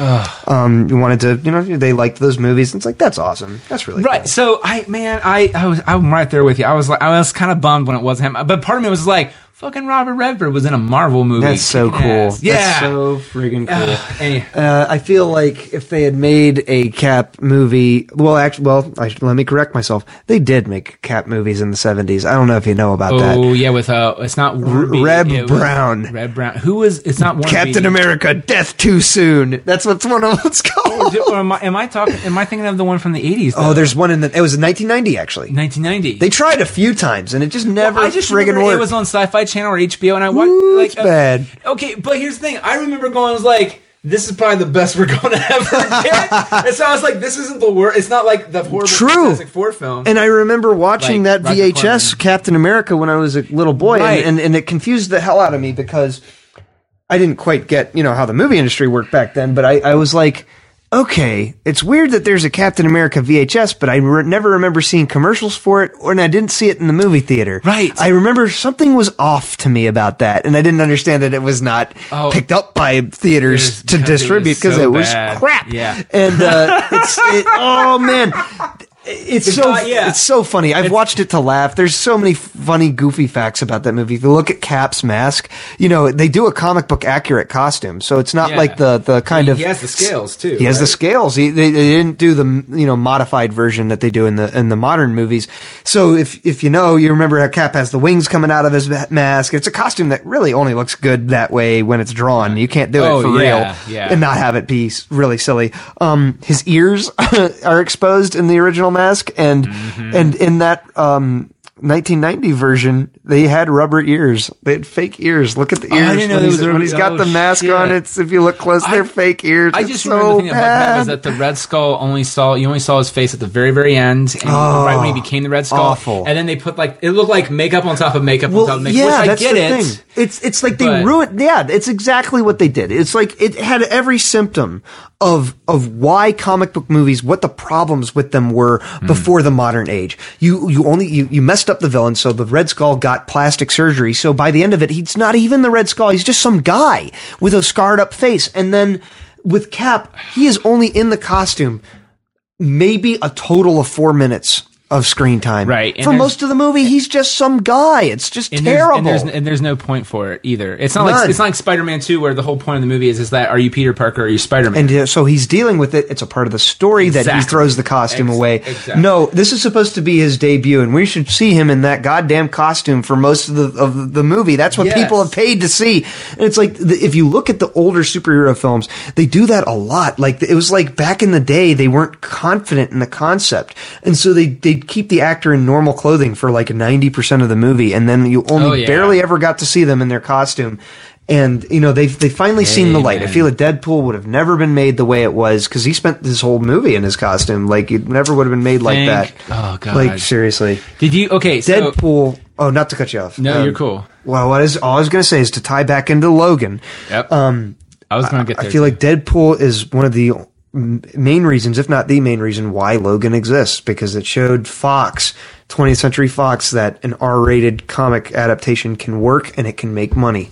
um wanted to, you know, they liked those movies. It's like that's awesome. That's really Right. cool. So I man, I I was I'm right there with you. I was like I was kind of bummed when it wasn't him, but part of me was like, fucking Robert Redford was in a Marvel movie. That's so cool. ass. Yeah. That's so friggin' cool. Any- Uh, I feel like if they had made a Cap movie, well, actually, well, I, let me correct myself. They did make Cap movies in the seventies. I don't know if you know about that. Oh yeah, with uh, it's not Beatty, Reb it was Brown. Reb Brown. Who was? It's not Warren Captain America: Death Too Soon. That's what's one of what's called. Or am I, am I talking? Am I thinking of the one from the eighties? Oh, there's one in the. It was 1990 actually. 1990. They tried a few times and it just never I just friggin' remember worked. it was on Sci-Fi Channel or HBO, and I watched. Ooh, like, it's bad. Uh, okay, but here's the thing. I remember going. I was like, this is probably the best we're going to ever get. and so I was like, this isn't the worst. It's not like the horrible True. Fantastic Four film. And I remember watching Like that Roger VHS Corman. Captain America when I was a little boy, Right. and, and, and it confused the hell out of me because I didn't quite get you know how the movie industry worked back then. But I, I was like, okay, it's weird that there's a Captain America VHS, but I re- never remember seeing commercials for it, or and I didn't see it in the movie theater. Right. I remember something was off to me about that, and I didn't understand that it was not Oh. picked up by theaters to because it was distribute because so it was crap. Yeah. and uh, it's it, oh man. It's, It's so not- yeah. it's so funny. I've watched it to laugh. There's so many funny, goofy facts about that movie. If you look at Cap's mask, you know they do a comic book accurate costume, so it's not Yeah. like the the kind he, of he has the scales too. he has the scales. He, they, they didn't do the you know modified version that they do in the in the modern movies. So if if you know, you remember how Cap has the wings coming out of his mask. It's a costume that really only looks good that way when it's drawn. You can't do it Oh, for yeah, real and not have it be really silly. Um, his ears are exposed in the original mask, and Mm-hmm. and in that um. 1990 version, they had rubber ears. They had fake ears. Look at the Oh, I ears didn't know when, he's, was when he's got oh, the mask shit. on. It's if you look close, I- they're fake ears. I It's just so remember the thing about that was that the Red Skull only saw you only saw his face at the very very end, and right when he became the Red Skull. Oh, awful. And then they put like it looked like makeup on top of makeup on top of makeup. yeah, which I get it. thing. It's it's like they ruined. Yeah, it's exactly what they did. It's like it had every symptom of of why comic book movies, what the problems with them were Hmm. before the modern age. You you only you, you messed up the villain, so the Red Skull got plastic surgery. So by the end of it, he's not even the Red Skull. He's just some guy with a scarred up face. And then with Cap, he is only in the costume maybe a total of four minutes of screen time. Right, and For most of the movie, he's just some guy. It's just And there's, terrible. and, there's, and there's no point for it either. It's not like it's not like Spider-Man Two, where the whole point of the movie is is that are you Peter Parker or are you Spider-Man? and uh, so he's dealing with it. It's a part of the story that he throws the costume away. exactly. No, this is supposed to be his debut, and we should see him in that goddamn costume for most of the of the movie. That's what Yes. people have paid to see. And it's like the, if you look at the older superhero films, they do that a lot. Like it was like back in the day, they weren't confident in the concept, and so they they keep the actor in normal clothing for like ninety percent of the movie, and then you only Oh, yeah. barely ever got to see them in their costume. And you know they've they finally seen the light. I feel like Deadpool would have never been made the way it was because he spent this whole movie in his costume. Like it never would have been made like that. oh, God. Like seriously, Did you? Okay, so Deadpool. Oh, not to cut you off. no, Um, you're cool. Well, what is all I was going to say is to tie back into Logan. Yep. Um, I was going to get there. I feel too. like Deadpool is one of the main reasons, if not the main reason, why Logan exists because it showed Fox, 20th Century Fox, that an R-rated comic adaptation can work and it can make money.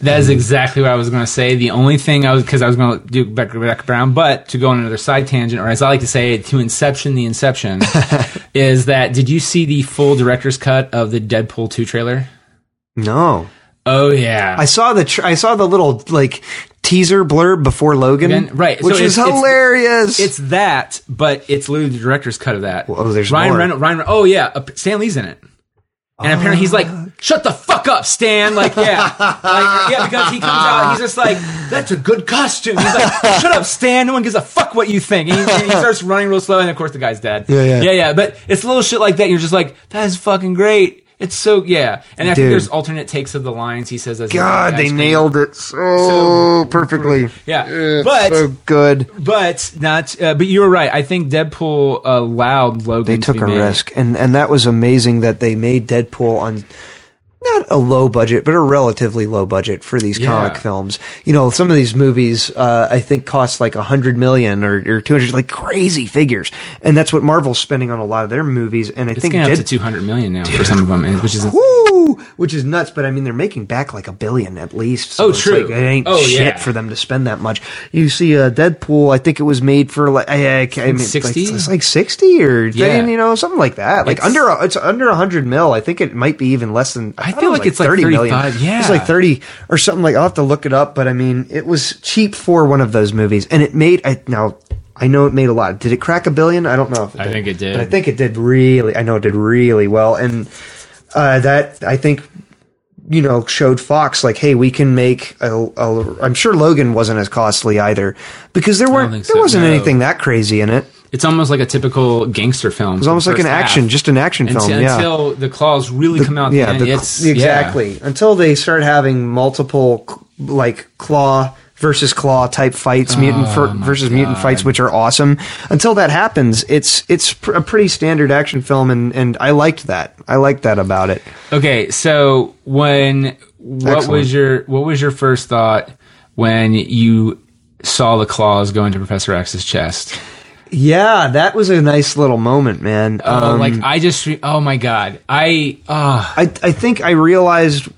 That is mm-hmm. exactly what I was going to say. The only thing I was because I was going to do Rebecca, Rebecca Brown, but to go on another side tangent, or as I like to say, to inception the inception, is that did you see the full director's cut of the Deadpool two trailer? No, Oh yeah, I saw the tr- I saw the little like teaser blurb before Logan, Again, right. Which it's- is it's- hilarious. it's that, but it's literally the director's cut of that. Oh, there's Ryan more. Reynolds. Ryan. Oh yeah, uh, Stan Lee's in it. And apparently he's like, "Shut the fuck up, Stan!" Like, yeah, like, yeah, because he comes out, he's just like, "That's a good costume." He's like, "Shut up, Stan! No one gives a fuck what you think." And he, he starts running real slow, and of course the guy's dead. Yeah, yeah. yeah, yeah. But it's little shit like that. You're just like, "That is fucking great." It's so yeah, and I think there's alternate takes of the lines he says. As God, they nailed it so, perfectly. Yeah, It's but so good. but not. Uh, but you were right. I think Deadpool allowed Logan. They to took a made. risk, and and that was amazing that they made Deadpool on not a low budget, but a relatively low budget for these Yeah. comic films. You know, some of these movies, uh, I think, cost like a hundred million or, or two hundred, like crazy figures, and that's what Marvel's spending on a lot of their movies. And I think It's think getting up to two hundred million now for some of them, which is Woo! Which is nuts, but I mean, they're making back like a billion at least. So Oh, true. Like, it ain't Oh, shit yeah. for them to spend that much. You see, uh, Deadpool, I think it was made for like, I, I, I mean, 60? Like, it's like 60 or, Yeah. you know, something like that. Like It's- under, a- it's under 100 mil. I think it might be even less than, I thought feel was like it's like 30 million. yeah. It's like 30 or something like, I'll have to look it up, but I mean, it was cheap for one of those movies and it made, I, now, I know it made a lot. Did it crack a billion? I don't know if I think it did. But I think it did really, I know it did really well. And, uh, that, I think, you know, showed Fox like, hey, we can make a, a. I'm sure Logan wasn't as costly either because there weren't think there so, wasn't no. anything that crazy in it. It It's almost like a typical gangster film. It's almost like an action, just an action film. until, yeah, until the claws really come out. yeah, the the- it's exactly. Until they start having multiple like claw versus claw type fights, mutant Oh versus mutant fights, which are awesome. Until that happens, it's it's pr- a pretty standard action film, and and I liked that. I liked that about it. Okay, so when what Excellent. was your what was your first thought when you saw the claws go into Professor X's chest? Yeah, that was a nice little moment, man. Oh, Um, like I just re- oh my god, I uh I I think I realized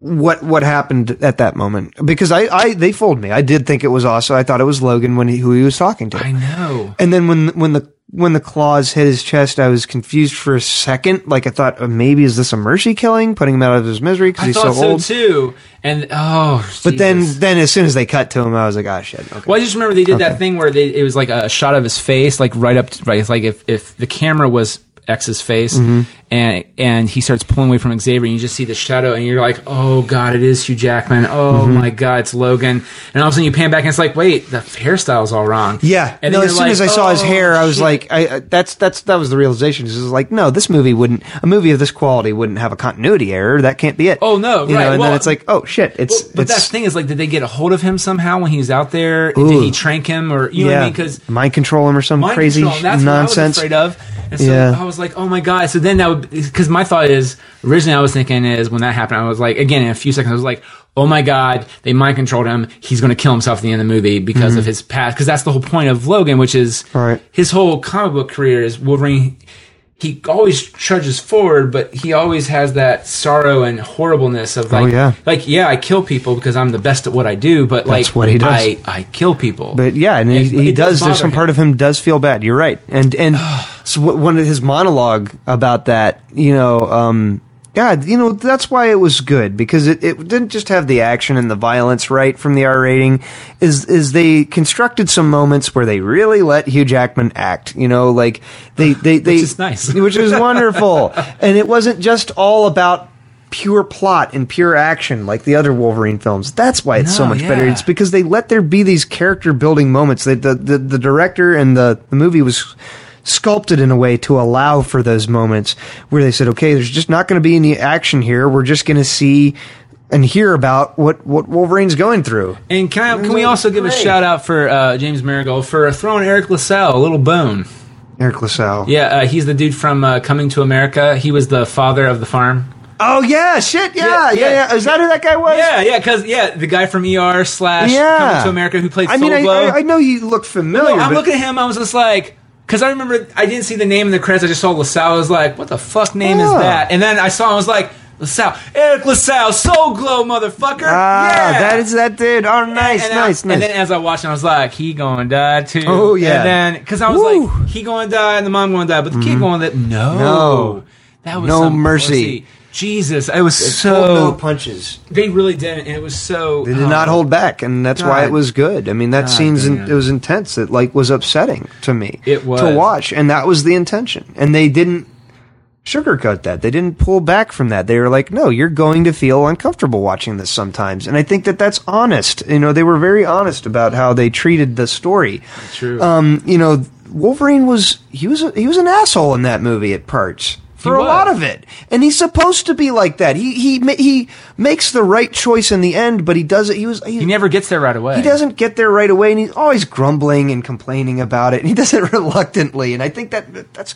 what what happened at that moment because I, I they fooled me. I did think it was also I thought it was Logan when he who he was talking to. I know. And then when when the when the claws hit his chest, I was confused for a second. Like I thought, oh, maybe is this a mercy killing, putting him out of his misery because he's so so, old. too. And oh, But then Jesus. then as soon as they cut to him, I was like, oh shit. Okay. Well, I just remember they did that thing where they, it was like a shot of his face, like right up, to, right. It's like if, if the camera was X's face, Mm-hmm. and and he starts pulling away from Xavier, and you just see the shadow, and you're like, oh god, it is Hugh Jackman. Oh Mm-hmm. my god, it's Logan. And all of a sudden you pan back, and it's like, wait, the hairstyle's all wrong. Yeah. And no, as soon like, as I saw his oh, hair, I was shit. like, I, I that's that's that was the realization. It was like, no, this movie wouldn't. A movie of this quality wouldn't have a continuity error. That can't be it. Oh, no, you right. know. And Well- then it's like, oh shit, it's Well, but it's that's the thing is like, did they get a hold of him somehow when he was out there? Did he trank him, or you know what I yeah, mean? Because mind control him or some crazy control, nonsense. what I was afraid of. And so Yeah. I was like, oh my god. So then that would because my thought is originally I was thinking is when that happened, I was like, again in a few seconds, I was like, oh my god, they mind controlled him. He's going to kill himself at the end of the movie because of his past. Because that's the whole point of Logan, which is Mm-hmm. Right. his whole comic book career is Wolverine. He always trudges forward, but he always has that sorrow and horribleness of like, Oh, yeah. like yeah, I kill people because I'm the best at what I do, but like what he does. I, I kill people. But yeah, and he, he it does. There's some him. part of him does feel bad. You're right, and and so one of his monologue about that, you know, um, God, you know, that's why it was good because it, it didn't just have the action and the violence right from the R rating. Is is they constructed some moments where they really let Hugh Jackman act. You know, like they they they Which is nice. which is wonderful, and it wasn't just all about. Pure plot and pure action, like the other Wolverine films. That's why it's so No, much better. It's because they let there be these character building moments. They, the, the the director and the the movie was sculpted in a way to allow for those moments where they said, okay, there's just not going to be any action here. We're just going to see and hear about what what Wolverine's going through. And can I, can we also give a shout out for uh, James Mangold for throwing Eric LaSalle a little bone? Eric LaSalle. Yeah, uh, he's the dude from uh, Coming to America. He was the father of the farm. Oh yeah, shit. Yeah, Yeah, yeah, yeah. yeah. Is that who that guy was? Yeah, yeah, because yeah, the guy from ER slash Yeah. Coming to America who played I mean, Soul I, Glo. I, I know you look familiar. I'm looking at him. I was just like, because I remember I didn't see the name in the credits. I just saw LaSalle. I was like, what the fuck name is Oh. that? And then I saw. him, I was like, LaSalle, Eric LaSalle, Soul Glo, motherfucker. Ah, yeah, that is that dude. Oh, nice, and nice, I, nice. And then as I watched, it, I was like, he gonna die too. Oh, yeah. And then because I was Woo. like, he gonna die and the mom gonna die, but the kid going to no, Mm-hmm. No. that was No some mercy. pussy. Jesus, it was so. no punches. they really didn't, and it was so. They did not oh. hold back, and that's why it was good. I mean, that scene's in, it was intense. It like was upsetting to me. It was. to watch, and that was the intention. And they didn't sugarcoat that. They didn't pull back from that. They were like, "No, you're going to feel uncomfortable watching this sometimes." And I think that that's honest. You know, they were very honest about how they treated the story. True. Um, you know, Wolverine was he was a, he was an asshole in that movie at parts. For a lot of it, and he's supposed to be like that. He he ma- he makes the right choice in the end, but he does it. He was he, He never gets there right away. he doesn't get there right away, and he's always grumbling and complaining about it. And he does it reluctantly, and I think that that's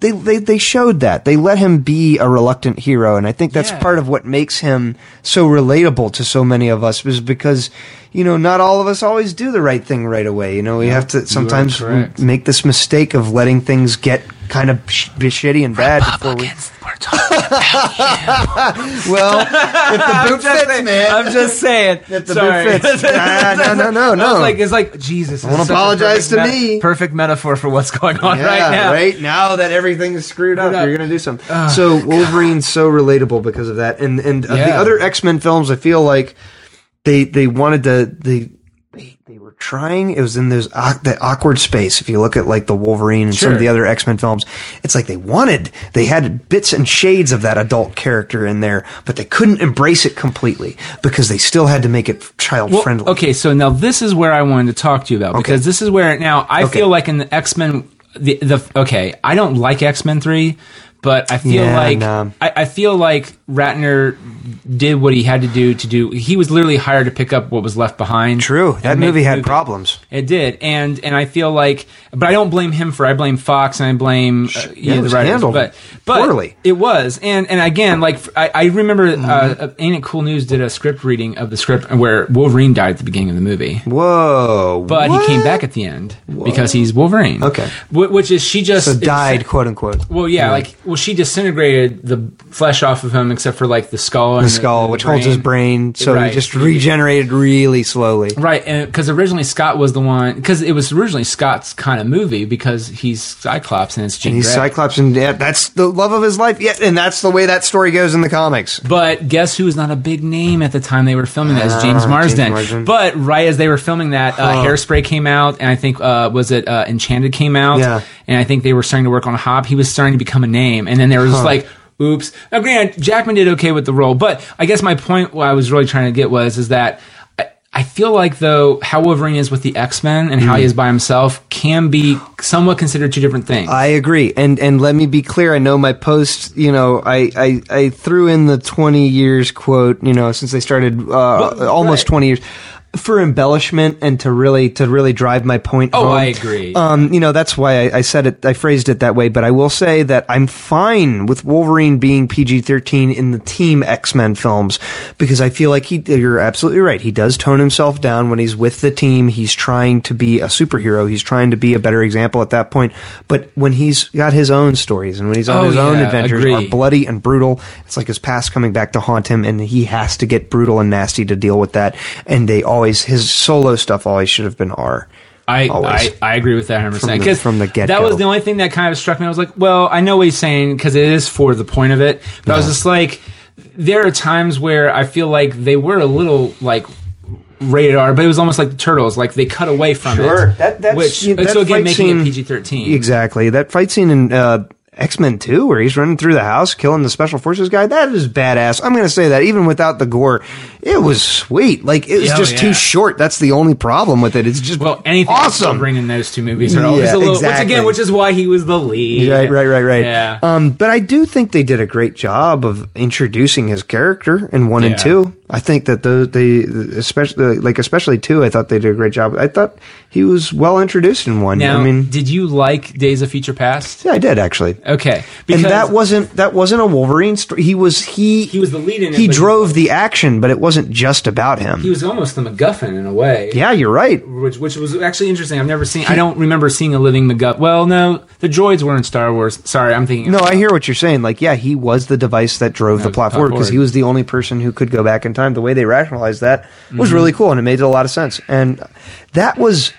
they they they showed that they let him be a reluctant hero, and I think that's Yeah. part of what makes him so relatable to so many of us, is because you know not all of us always do the right thing right away. You know, we have to sometimes make this mistake of letting things get kind of sh- shitty and bad before we. Well, if the boot fits, man. I'm just saying. If the Sorry. boot fits. No, no, no, no. like, it's like Jesus. I wanna apologize to me. Perfect metaphor for what's going on Yeah, right now. Right now that everything's screwed up, up. you're gonna do something. so Wolverine's so relatable because of that, and and uh, the other X Men films, I feel like they they wanted to they. They, they were trying. It was in those that awkward space. If you look at like the Wolverine and some of the other X Men films, it's like they wanted. They had bits and shades of that adult character in there, but they couldn't embrace it completely because they still had to make it child Well, friendly. okay, so now this is where I wanted to talk to you about because this is where now I Okay. feel like in the X Men, the, the okay, I don't like X Men three but I feel Yeah, like no. I, I feel like Ratner did what he had to do to do. He was literally hired to pick up what was left behind. True. That movie had problems. It did, and and I feel like, but I don't blame him for. I blame Fox and I blame uh, you it know, was the writers. but but poorly. it was, and and again, like I, I remember, Mm-hmm. uh, Ain't It Cool News did a script reading of the script where Wolverine died at the beginning of the movie. Whoa. But What? he came back at the end because he's Wolverine. Okay. Which is she just So died, quote unquote. Well, yeah, like well, she disintegrated the flesh off of him, except for like the skull and The skull, which holds his brain, so Right. he just regenerated really slowly. Right, and because originally Scott was the one, because it was originally Scott's kind of movie because he's Cyclops and it's Jean He's Grey. Cyclops, and yeah, that's the love of his life. Yeah, and that's the way that story goes in the comics. But guess who was not a big name at the time they were filming that? Is Ah, James James Marsden. Marsden. But right as they were filming that, uh, Hairspray came out, and I think uh, was it uh, Enchanted came out, Yeah. and I think they were starting to work on Hob. He was starting to become a name, and then they were just like. Oops. Now, granted, Jackman did okay with the role, but I guess my point, what I was really trying to get was, is that I, I feel like though how Wolverine is with the X Men and Mm. how he is by himself can be somewhat considered two different things. I agree, and and let me be clear. I know my post. You know, I I, I threw in the twenty years quote. You know, since they started uh, almost right. twenty years for embellishment and to really to really drive my point. Oh, home. I agree. Um, you know, that's why I, I said it. I phrased it that way. But I will say that I'm fine with Wolverine being PG-13 in the Team X-Men films because I feel like he. You're absolutely right. He does tone himself down when he's with the team. He's trying to be a superhero. He's trying to be a better example at that point. But when he's got his own stories and when he's on Oh, his own adventures agree. are bloody and brutal, it's like his past coming back to haunt him, and he has to get brutal and nasty to deal with that. And they always his solo stuff always should have been R. I, Always. I I agree with that 100 From percent the- because from the get-go. that was the only thing that kind of struck me. I was like, well, I know what he's saying because it is for the point of it, but I was just like, there are times where I feel like they were a little like rated R, but it was almost like the turtles, like they cut away from it, That, that's, which yeah, that so again making scene- it PG thirteen. Exactly. That fight scene in uh, X Men 2, where he's running through the house, killing the special forces guy, that is badass. I'm going to say that even without the gore, it was sweet. Like, it was Oh, just yeah. too short. That's the only problem with it. It's just Well, anything awesome. bringing those two movies are always Yeah, a little, which exactly. again, which is why he was the lead. Right, right, right, right. Yeah. Um, but I do think they did a great job of introducing his character in one Yeah. and two. I think that those they especially like especially two. I thought they did a great job. I thought he was well introduced in one. Now, I mean, did you like Days of Future Past? yeah, I did actually. Okay, and because that wasn't that wasn't a Wolverine story. He was he he was the lead in it. he drove the action, but it wasn't just about him. He was almost the MacGuffin in a way. yeah, you're right. which which was actually interesting. I've never seen. I don't remember seeing a living MacGuffin. Well, no, the droids were in Star Wars. Sorry, I'm thinking. No, I hear what you're saying. Like, yeah, he was the device that drove the plot forward because he was the only person who could go back in time. The way they rationalized that was Mm-hmm. really cool, and it made a lot of sense. And that was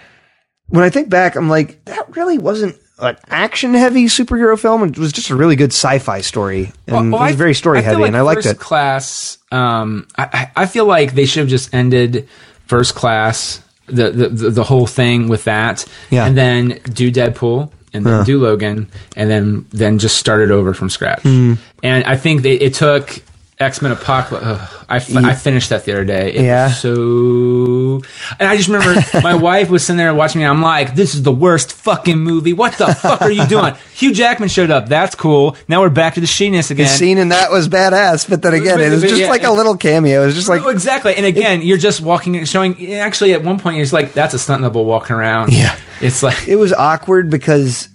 when I think back, I'm like, that really wasn't an action-heavy superhero film. It was just a really good sci-fi story, and Well, it was very story-heavy, like and I liked First it. Class. Um, I, I feel like they should have just ended First Class. The, the the the whole thing with that, Yeah. and then do Deadpool, and then do Logan, and then then just start it over from scratch. Hmm. And I think they, it took X Men Apocalypse. ugh, I, fi- I finished that the other day. It Yeah. was so, and I just remember my wife was sitting there watching me. I'm like, this is the worst fucking movie. What the fuck are you doing? Hugh Jackman showed up. That's cool. Now we're back to the sheeness again. The scene in that was badass, but then again, it was just yeah, like a little cameo. It was just like, Oh, exactly. And again, you're just walking, and showing. Actually, at one point, just like, "That's a stunt double walking around." Yeah. it's like it was awkward because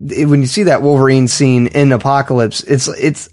when you see that Wolverine scene in Apocalypse, it's it's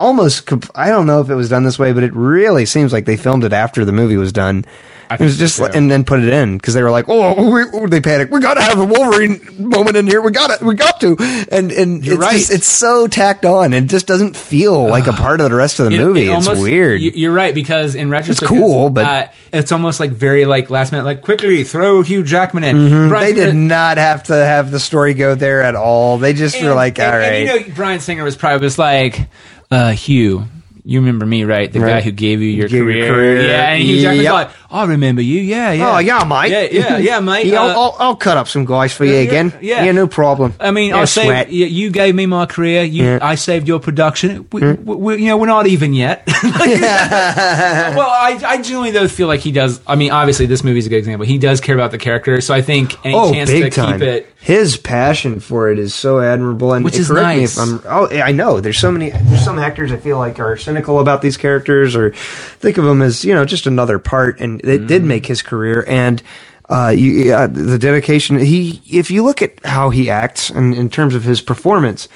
almost comp- I don't know if it was done this way, but it really seems like they filmed it after the movie was done. It was just so. and then put it in because they were like, oh, we, oh, they panicked. We got to have a Wolverine moment in here. We got it. We got to. And and You're it's right. just, it's so tacked on. It just doesn't feel like a part of the rest of the it- movie. it it's almost- weird. you- You're right because in retrospect, it's cool, but- uh, it's almost like very like last minute, like quickly throw Hugh Jackman in. they Bryan- did not have to have the story go there at all. They just were and- like, and- all right. and, you know, Bryan Singer was probably just like, uh, Hugh. You remember me, right? The guy who gave you your Gave career. your career. Yeah, and he exactly Yep. like, I remember you. Yeah, yeah. Oh yeah, Mike. Yeah, yeah, yeah, mate. Yeah, I'll, Uh, I'll, I'll cut up some guys for you again. yeah. yeah, no problem. I mean, Yeah, I saved. sweat. You, gave me my career. You, Yeah. I saved your production. We, we, we, you know, we're not even yet. well, I, I genuinely though feel like he does. I mean, obviously, this movie's a good example. He does care about the character, so I think any Oh, chance to time! keep it. His passion for it is so admirable, and Which is correct me nice. if I'm. Oh, I know. There's so many. There's some actors I feel like are cynical about these characters, or think of them as you know just another part, and it did Mm-hmm. make his career. And uh, you, yeah, the dedication. He, if you look at how he acts, and in terms of his performance,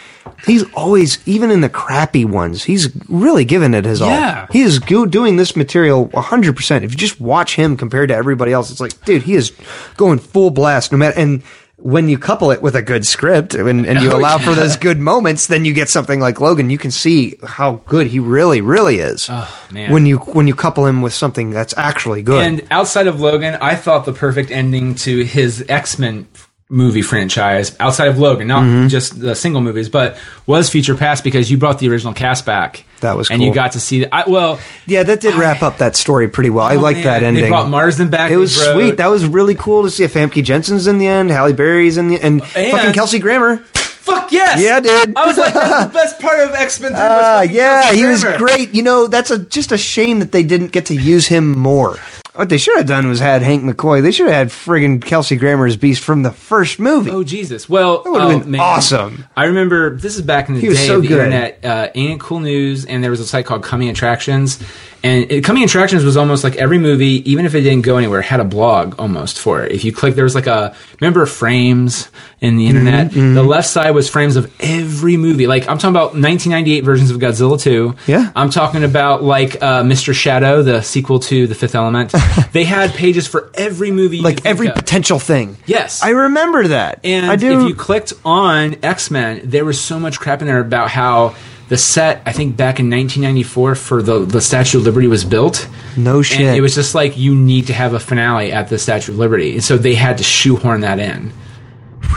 he's always, even in the crappy ones, he's really given it his Yeah. all. He is go- doing this material 100%. If you just watch him compared to everybody else, it's like, dude, he is going full blast no matter. And when you couple it with a good script and, and you Oh, allow for those good moments, then you get something like Logan. You can see how good he really, really is. Oh, man. When you, when you couple him with something that's actually good. And outside of Logan, I thought the perfect ending to his X Men movie franchise, outside of Logan, not Mm-hmm. just the single movies, but was Future Past because you brought the original cast back. That was cool. and cool. you got to see that. I, well, yeah, that did wrap up that story pretty well. I oh, like that ending. They brought Marsden back. It was sweet. That was really cool to see. If Famke Janssen's in the end. Halle Berry's in the and, fucking Kelsey Grammer. Fuck yes. Yeah, dude. I was like, that's the best part of X Men. Ah, yeah, he was great. You know, that's a just a shame that they didn't get to use him more. What they should have done was had Hank McCoy. They should have had friggin' Kelsey Grammer's Beast from the first movie. Oh Jesus! Well, That would've oh, been man. awesome. I remember this is back in the He was day so of the good. internet. Uh, Ain't It Cool News, and there was a site called Coming Attractions, and it, Coming Attractions was almost like every movie, even if it didn't go anywhere, had a blog almost for it. If you click, there was like a remember frames in the internet. Mm-hmm, The left side was frames of every movie. Like I'm talking about 1998 versions of Godzilla 2. Yeah. I'm talking about like uh, Mr. Shadow, the sequel to The Fifth Element. they had pages for every movie, like every of. potential thing. Yes. I remember that. And I do. if you clicked on X Men, there was so much crap in there about how the set, I think back in 1994 for the, the Statue of Liberty was built. No shit. And it was just like, you need to have a finale at the Statue of Liberty. And so they had to shoehorn that in.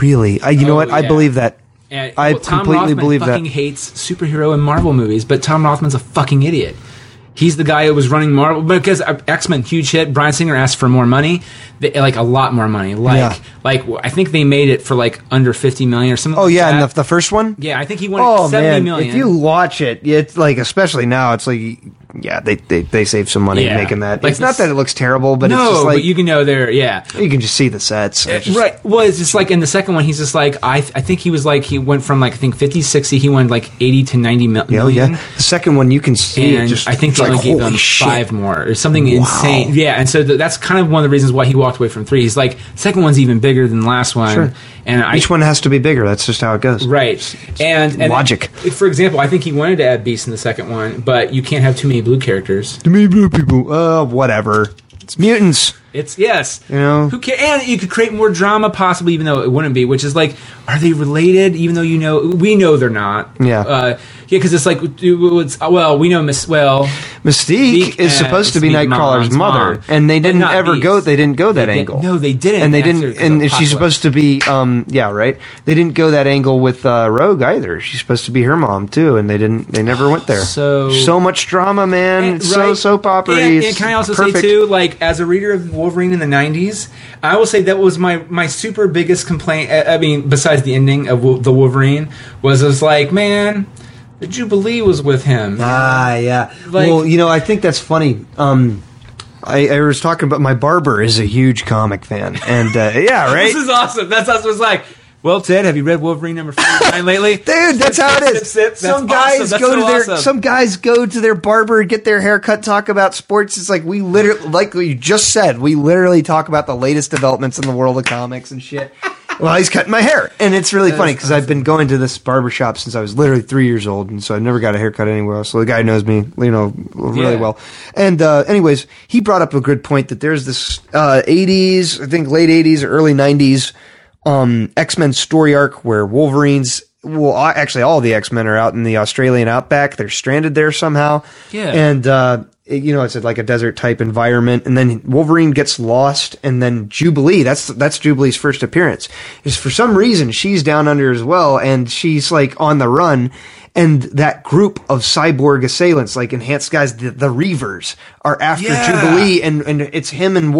really, I, you know Oh, what? I believe that. And, I well, completely Rothman believe that. fucking hates superhero and Marvel movies, but Tom Rothman's a fucking idiot. He's the guy who was running Marvel because uh, X Men huge hit. Bryan Singer asked for more money, they, like a lot more money. Like, Yeah. like I think they made it for like under fifty million or something. Oh like yeah, that. and the, the first one. Yeah, I think he wanted Oh seventy man, million. if you watch it, it's like especially now, it's like yeah, they they, they save some money Yeah. making that. Like it's not that it looks terrible, but no, it's just like but you can know there. Yeah, you can just see the sets. Uh, it's just- right. Well, it's just like in the second one, he's just like I. I think he was like he went from like I think 50, 60, He went like eighty to ninety mil- Oh million. yeah, the second one you can see and just. I think they like, only gave shit. five more or something insane. Yeah, and so th- that's kind of one of the reasons why he walked away from three. He's like, second one's even bigger than the last one, Sure. And I Each one has to be bigger. That's just how it goes. right and, and Logic. For example, I think he wanted to add Beast in the second one, but you can't have too many blue characters. To me, blue people. Uh, whatever. It's mutants. It's yes, You know? who can and you could create more drama possibly, even though it wouldn't be. Which is like, are they related? Even though you know we know they're not. Yeah. uh, yeah, because it's like, it's, well, we know Miss. Well, Mystique Mystique is supposed to be Nightcrawler's mother, mom, and they didn't ever Beast. go. They didn't go that didn't- angle. no, they didn't and they didn't. And she's supposed to be. Um, yeah, right. They didn't go that angle with uh, Rogue either. She's supposed to be her mom too, and they didn't. They never went there. So- so much drama, man. And- It's so right. soap opera. And, and can I also say too, like as a reader of Wolverine in the '90s, I will say that was my my super biggest complaint. I I mean, besides the ending of the Wolverine, was it was like, man, the Jubilee was with him. Ah, yeah. Like- well, you know, I think that's funny. Um, I, I was talking about my barber is a huge comic fan, and uh, yeah, right. This is awesome. That's what it was like. Well, Ted, have you read Wolverine number 49 lately? Dude, that's how it is. Some guys awesome. Go so to their awesome. some guys go to their barber, get their haircut, talk about sports. It's like we literally, like you just said, we literally talk about the latest developments in the world of comics and shit. Well, he's cutting my hair, and it's really funny because I've been going to this barber shop since I was literally three years old, and so I've never got a haircut anywhere else. So the guy knows me, you know, really Yeah. well. And uh, anyways, he brought up a good point that there's this uh, '80s, I think late '80s or early '90s um, X Men story arc where Wolverine's well, a- actually, all the X Men are out in the Australian outback. They're stranded there somehow. Yeah. and uh, you know, it's like a desert type environment, and then Wolverine gets lost, and then Jubilee. That's that's Jubilee's first appearance. Is for some reason she's down under as well, and she's like on the run. And that group of cyborg assailants, like enhanced guys, the, the Reavers, are after Yeah. Jubilee, and and it's him and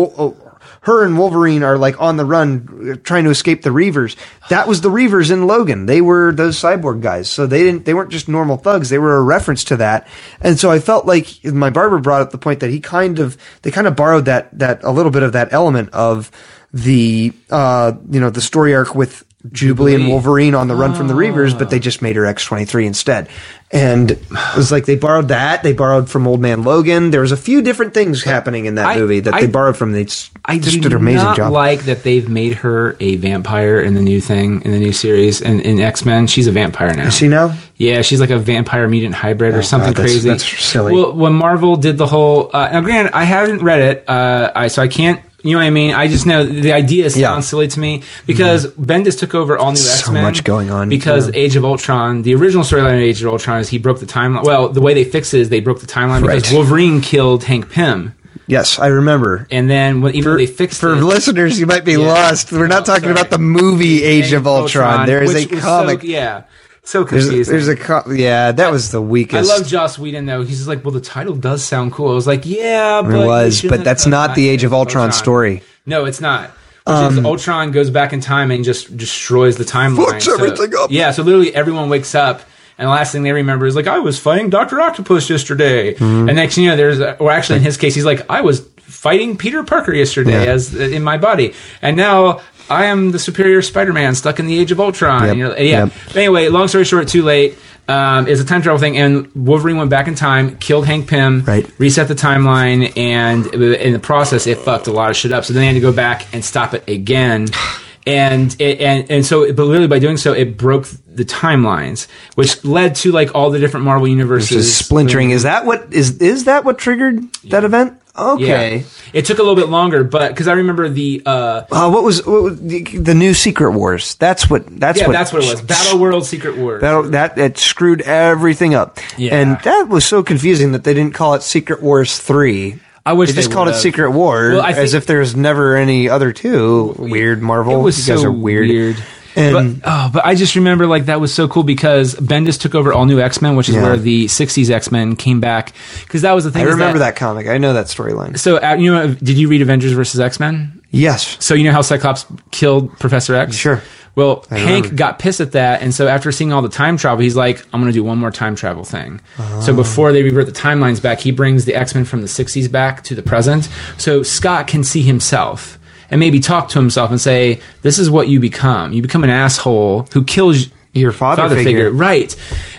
her and Wolverine are like on the run, trying to escape the Reavers. That was the Reavers in Logan. They were those cyborg guys, so they didn't. They weren't just normal thugs. They were a reference to that. And so I felt like my barber brought up the point that he kind of they kind of borrowed that that a little bit of that element of the uh you know the story arc with Jubilee, and Wolverine on the run from the Reavers, but they just made her X twenty three instead. And it was like they borrowed that. They borrowed from Old Man Logan. There was a few different things happening in that I- movie that I- they borrowed from. They just, I just did an amazing not job. like that they've made her a vampire in the new thing in the new series and in X Men. She's a vampire now. Is she now? Yeah, she's like a vampire mutant hybrid or something Oh, God, that's- crazy. that's silly. Well, when Marvel did the whole, uh, now granted, I haven't read it, uh, I so I can't. You know what I mean? I just know the idea sounds Yeah. Mm-hmm. silly to me because Bendis took over all new X Men. So much going on, because yeah. Age of Ultron. The original storyline of Age of Ultron is he broke the timeline. Well, the way they fix it is they broke the timeline because Wolverine killed Hank Pym, Yes, I remember. and then when, even though they fixed For it, listeners, you might be Yeah. lost. We're not No, talking sorry. about the movie Age of Ultron. There is a comic. So, yeah, so there's, there's a co- yeah. That was the weakest. I love Joss Whedon though. He's just like, well, the title does sound cool. I was like, yeah, but It was, but that's done not that. the Age of Ultron story. No, it's not. Which is Ultron goes back in time and just destroys the timeline. Fucks everything up. Yeah, so literally everyone wakes up. And the last thing they remember is like I was fighting Doctor Octopus yesterday, Mm-hmm. and next you know, there's a, or actually in his case, he's like I was fighting Peter Parker yesterday Yeah. as in my body, and now I am the superior Spider-Man stuck in the Age of Ultron. Yep. You're- yeah. Yep. Anyway, long story short, too late. Um, is a time travel thing, and Wolverine went back in time, killed Hank Pym, Right. reset the timeline, and in the process, it fucked a lot of shit up. So then they had to go back and stop it again. And it, and and so, but literally by doing so, it broke the timelines, which led to like all the different Marvel universes Just splintering. Is that what is is that what triggered that event? Okay. Yeah. It took a little bit longer, but because I remember the uh, Uh, what was, what was the, the new Secret Wars? That's what. That's yeah, what. that's what it was. Battle World Secret Wars. That that it screwed everything up. Yeah. And that was so confusing that they didn't call it Secret Wars three. I wish they just they called it. Secret War, Well, as if there's never any other two. Weird Marvel. It was you guys so are weird. And but, oh, but I just remember like that was so cool because Bendis took over all new X Men, which is Yeah. where the '60s X Men came back. Because that was the thing. I remember that, comic. I know that storyline. So uh, you know, did you read Avengers versus X Men? Yes. So you know how Cyclops killed Professor X? Sure. Well, Hank got pissed at that, and so after seeing all the time travel, he's like, "I'm going to do one more time travel thing." Oh. So before they revert the timelines back, he brings the X Men from the '60s back to the present, so Scott can see himself and maybe talk to himself and say, "This is what you become. You become an asshole who kills Your father figure. figure. right?"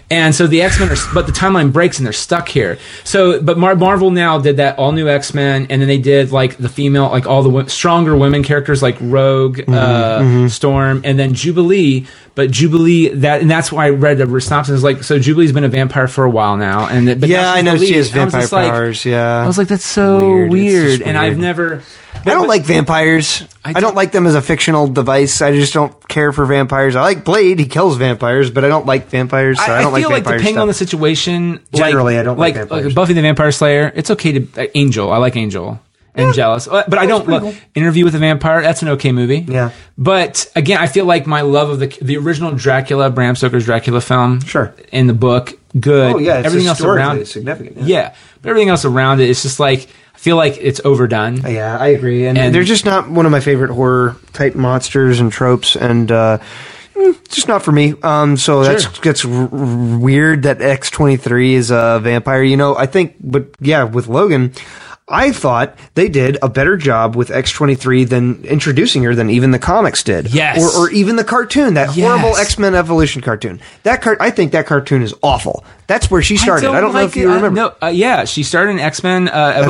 And so the X Men are, but the timeline breaks and they're stuck here. So, but Mar- Marvel now did that all new X Men, and then they did like the female, like all the stronger women characters like Rogue, Mm-hmm, uh, Storm, and then Jubilee. But Jubilee, that and that's why I read the synopsis. Like, so Jubilee's been a vampire for a while now, and but Yeah, I know the she has vampire like- powers. Yeah. I was like, that's so Weird. weird, and I've never. I don't like vampires. I I, don't don't- like them as a fictional device. I just don't care for vampires. I like Blade; he kills vampires, but I don't like vampires. So I, I, don't I feel like like, depending stuff. on the situation. Generally, like, I don't like like, vampires. Buffy the Vampire Slayer. It's okay to uh, Angel. I like Angel and Jealous, Uh, but I don't look cool. Interview with a Vampire. That's an okay movie. Yeah. but again, I feel like my love of the the original Dracula, Bram Stoker's Dracula film, Sure. in the book, good. Oh, yeah, it's everything else around significant, yeah. Yeah. but everything else around it, it's just like I feel like it's overdone. Yeah, I agree. And, And- they're just not one of my favorite horror type monsters and tropes, and uh, just not for me. Um, so that's Sure. that's r- r- weird that X twenty three is a vampire. You know, I think, but yeah, with Logan. I thought they did a better job with X23 than introducing her than even the comics did. Yes. Or, or even the cartoon, that horrible X-Men Evolution cartoon. That car- I think that cartoon is awful. That's where she started. I don't, know like if you it. I- remember. no, uh, yeah, she started in X Men uh, Evolution.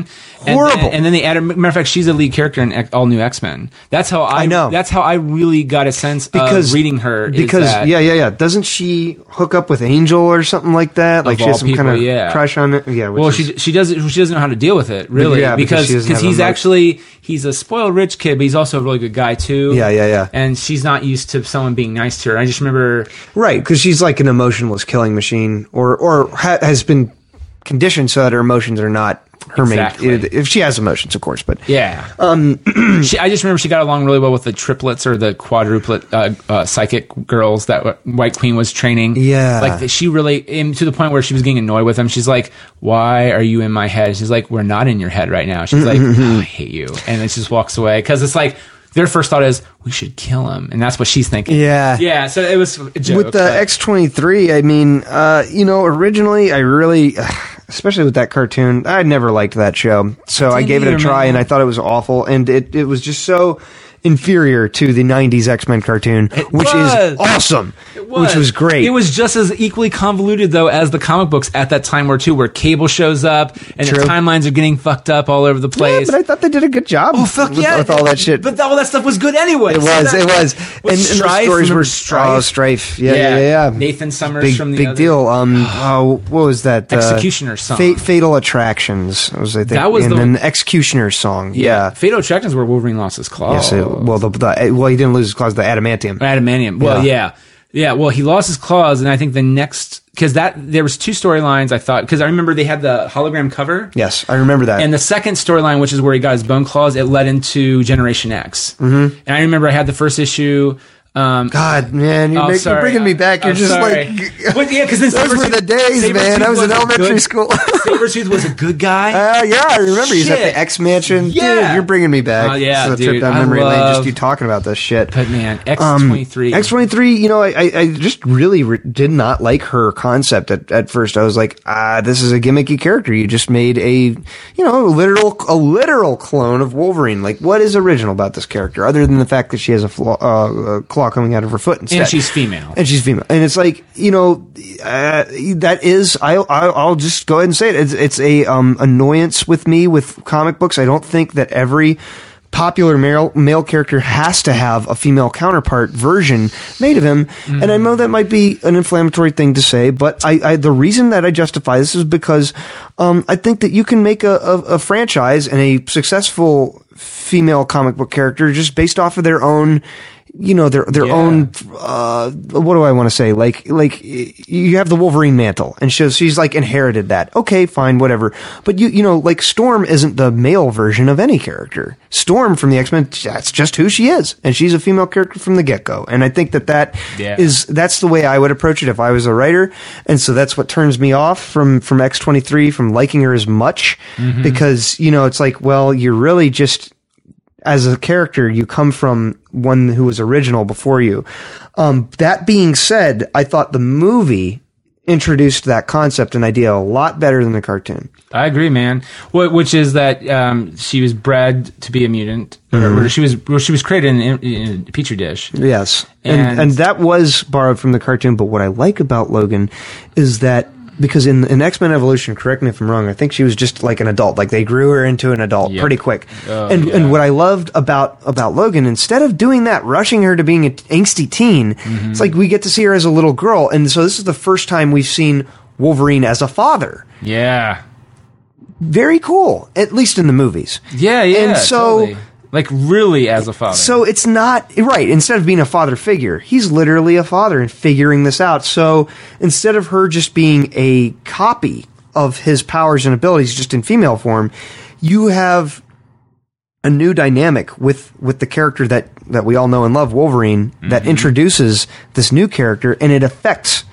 Evolution. and- Horrible. And, and then they added. Matter of fact, she's a lead character in all new X Men. That's how I, I know. That's how I really got a sense because of reading her. is Because that- yeah, yeah, yeah. Doesn't she hook up with Angel or something like that? Like she has some kind of yeah. crush on it. Yeah. which Well, is- she she doesn't she doesn't know how to deal with it really Yeah, because because she doesn't because have he's actually he's a spoiled rich kid, but he's also a really good guy too. Yeah, yeah, yeah. And she's not used to someone being nice to her. I just remember right because she's like an emotionless killing machine, or or ha- has been conditioned so that her emotions are not her Exactly. main. If she has emotions, of course, but Yeah. Um, she, I just remember she got along really well with the triplets or the quadruplet uh, uh, psychic girls that White Queen was training. Yeah. like she really, and to the point where she was getting annoyed with them. She's like, "Why are you in my head?" She's like, "We're not in your head right now." She's like, oh, "I hate you," and then she just walks away because it's like their first thought is we should kill him, and that's what she's thinking. Yeah. yeah. So it was joke, with the X twenty three, I mean, uh, you know, originally I really, especially with that cartoon, I never liked that show. So I gave it a try, man. and I thought it was awful, and it it was just so inferior to the '90s X Men cartoon, which was. is awesome, was. which was great. It was just as equally convoluted though as the comic books at that time were too, where Cable shows up and True. the timelines are getting fucked up all over the yeah, place. but I thought they did a good job. Oh fuck with, yeah! with all that shit. But all that stuff was good anyway. it was, it was, and, and the stories were Stryfe? Oh, Stryfe, yeah, yeah, yeah. yeah. Nathan Summers big, from the big other- deal. Um, oh, what was that? Uh, X-Cutioner's Song. Fa- Fatal Attractions was I think. That was and the- then X-Cutioner's Song. Yeah. Fatal Attractions where Wolverine lost his claw. Yes. It, well, the, the well, he didn't lose his claws. The adamantium. Adamantium. Well, Yeah. yeah. yeah. Well, he lost his claws, and I think the next because that there was two storylines I thought because I remember they had the hologram cover. Yes, I remember that. And the second storyline, which is where he got his bone claws, it led into Generation X. Mm-hmm. And I remember I had the first issue. Um, God, man, you're, Oh, make, you're bringing me back. You're I'm just sorry. like. But yeah, because Those were the days, man. I was in elementary good- school. Sabretooth was a good guy. Uh, yeah, I remember. He's at the X Mansion. Yeah. Dude, you're bringing me back. Oh, yeah, is a trip dude, down I memory lane. Just love- you talking about this shit. but man, X Um, twenty three. X twenty three. You know, I, I, I just really re- did not like her concept at, at first. I was like, ah, this is a gimmicky character. You just made a, you know, a literal a literal clone of Wolverine. Like, what is original about this character other than the fact that she has a, flaw, uh, a claw coming out of her foot instead? and she's female. and she's female, and it's like you know uh, that is I I'll, I'll just go ahead and say it. It's, it's a um, annoyance with me with comic books. I don't think that every popular male male character has to have a female counterpart version made of him. And I know that might be an inflammatory thing to say, but I, I the reason that I justify this is because um, I think that you can make a, a, a franchise and a successful female comic book character just based off of their own you know their their Yeah. own uh what do I want to say? Like like you have the Wolverine mantle and so she's like inherited that. Okay fine whatever. But you you know like Storm isn't the male version of any character. Storm from the X-Men that's just who she is and she's a female character from the get-go. And I think that that is Yeah. that's the way I would approach it if I was a writer. And so that's what turns me off from from X23 from liking her as much because you know it's like well you're really just as a character, you come from one who was original before you. Um, that being said, I thought the movie introduced that concept and idea a lot better than the cartoon. I agree, man. Wh- Which is that um, she was bred to be a mutant, Mm-hmm. she was she was created in, in a petri dish. Yes. And, And- and that was borrowed from the cartoon. But what I like about Logan is that because in, in X Men Evolution, correct me if I'm wrong, I think she was just like an adult. Like they grew her into an adult Yep. pretty quick. Oh, and yeah. and what I loved about about Logan, instead of doing that, rushing her to being an angsty teen, Mm-hmm. it's like we get to see her as a little girl. And so this is the first time we've seen Wolverine as a father. Yeah, Very cool, at least in the movies. yeah, yeah. And so- totally. Like really, as a father. So it's not right. Instead of being a father figure, he's literally a father and figuring this out. So instead of her just being a copy of his powers and abilities, just in female form, you have a new dynamic with with the character that that we all know and love, Wolverine, that Mm-hmm. introduces this new character, and it affects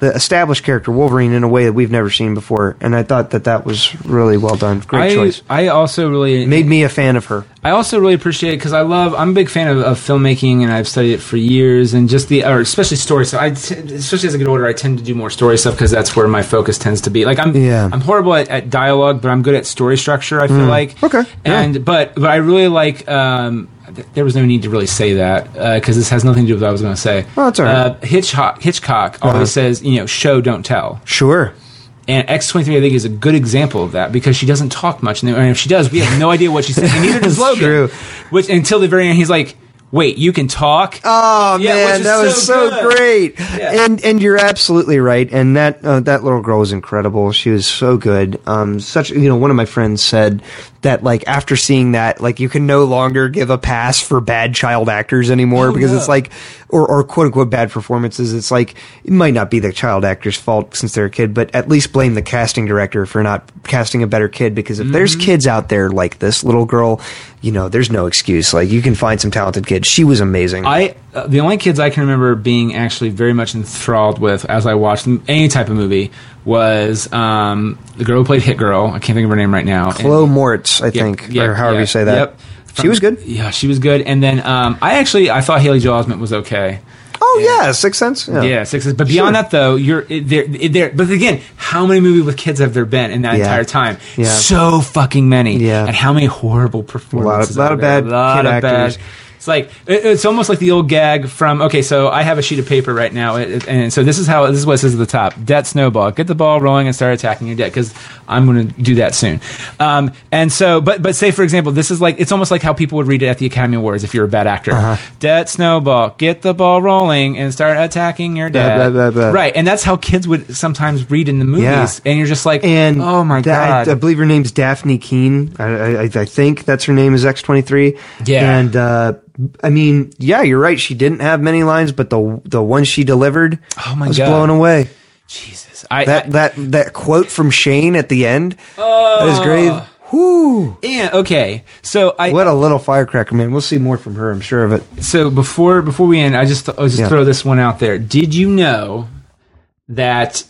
the established character Wolverine in a way that we've never seen before. And I thought that that was really well done. Great I, choice. I also really Made me a fan of her. I also really appreciate it because I love. I'm a big fan of, of filmmaking, and I've studied it for years. And just the, or especially story stuff. I, t- especially as I get older, I tend to do more story stuff because that's where my focus tends to be. Like I'm, Yeah. I'm horrible at, at dialogue, but I'm good at story structure. I feel like. Mm. Okay, yeah. And but but I really like. Um, there was no need to really say that because this has nothing to do with what I was going to say. Oh, that's all right. Uh-huh. Uh, Hitchcock, Hitchcock always says, you know, show don't tell. Sure. And X23, I think, is a good example of that because she doesn't talk much. And if she does, we have no idea what she's saying. And neither does Logan. true. Which until the very end, he's like, Wait, you can talk? Oh Yeah, man, that was so so, good. great. Yeah. And and you're absolutely right. And that uh, that little girl was incredible. She was so good. Um, such you know, one of my friends said that like after seeing that, like you can no longer give a pass for bad child actors anymore Oh, because no. it's like or or quote unquote bad performances. It's like it might not be the child actor's fault since they're a kid, but at least blame the casting director for not casting a better kid because if there's Mm-hmm. kids out there like this little girl, you know, there's no excuse. Like you can find some talented kids. She was amazing. I uh, the only kids I can remember being actually very much enthralled with as I watched any type of movie was um, the girl who played Hit Girl. I can't think of her name right now. Chloe Moretz, I Yep, think, yep, or however yeah, you say that. Yep. She was good. Yeah, she was good. And then um, I actually I thought Haley Joel Osment was okay. Oh yeah, Sixth Sense. Yeah, Yeah, sixes. But beyond Sure. that, though, you're there. there. But again, how many movies with kids have there been in that Yeah. entire time? Yeah. So fucking many. Yeah. And how many horrible performances? A lot are of bad A lot kid of actors. bad- It's like it- it's almost like the old gag from. Okay, so I have a sheet of paper right now, it- and so this is how this is what it says at the top: debt snowball. Get the ball rolling and start attacking your debt because I'm going to do that soon. Um, and so, but but say for example, this is like it's almost like how people would read it at the Academy Awards if you're a bad actor. Uh-huh. Debt snowball. Get the ball rolling and start attacking your debt. Right, and that's how kids would sometimes read in the movies, Yeah. and you're just like, And oh my god, I, believe her name's Dafne Keen. I, I, I think that's her name is X twenty three. Yeah. and uh, I mean, yeah, you're right. She didn't have many lines, but the the one she delivered, Oh my was God. blown away. Jesus, I, That I- that that quote from Shane at the end, that is great. Whoo! and okay, so I What a little firecracker, man. We'll see more from her. I'm sure of it. so before before we end, I just I'll just Yeah. throw this one out there. Did you know that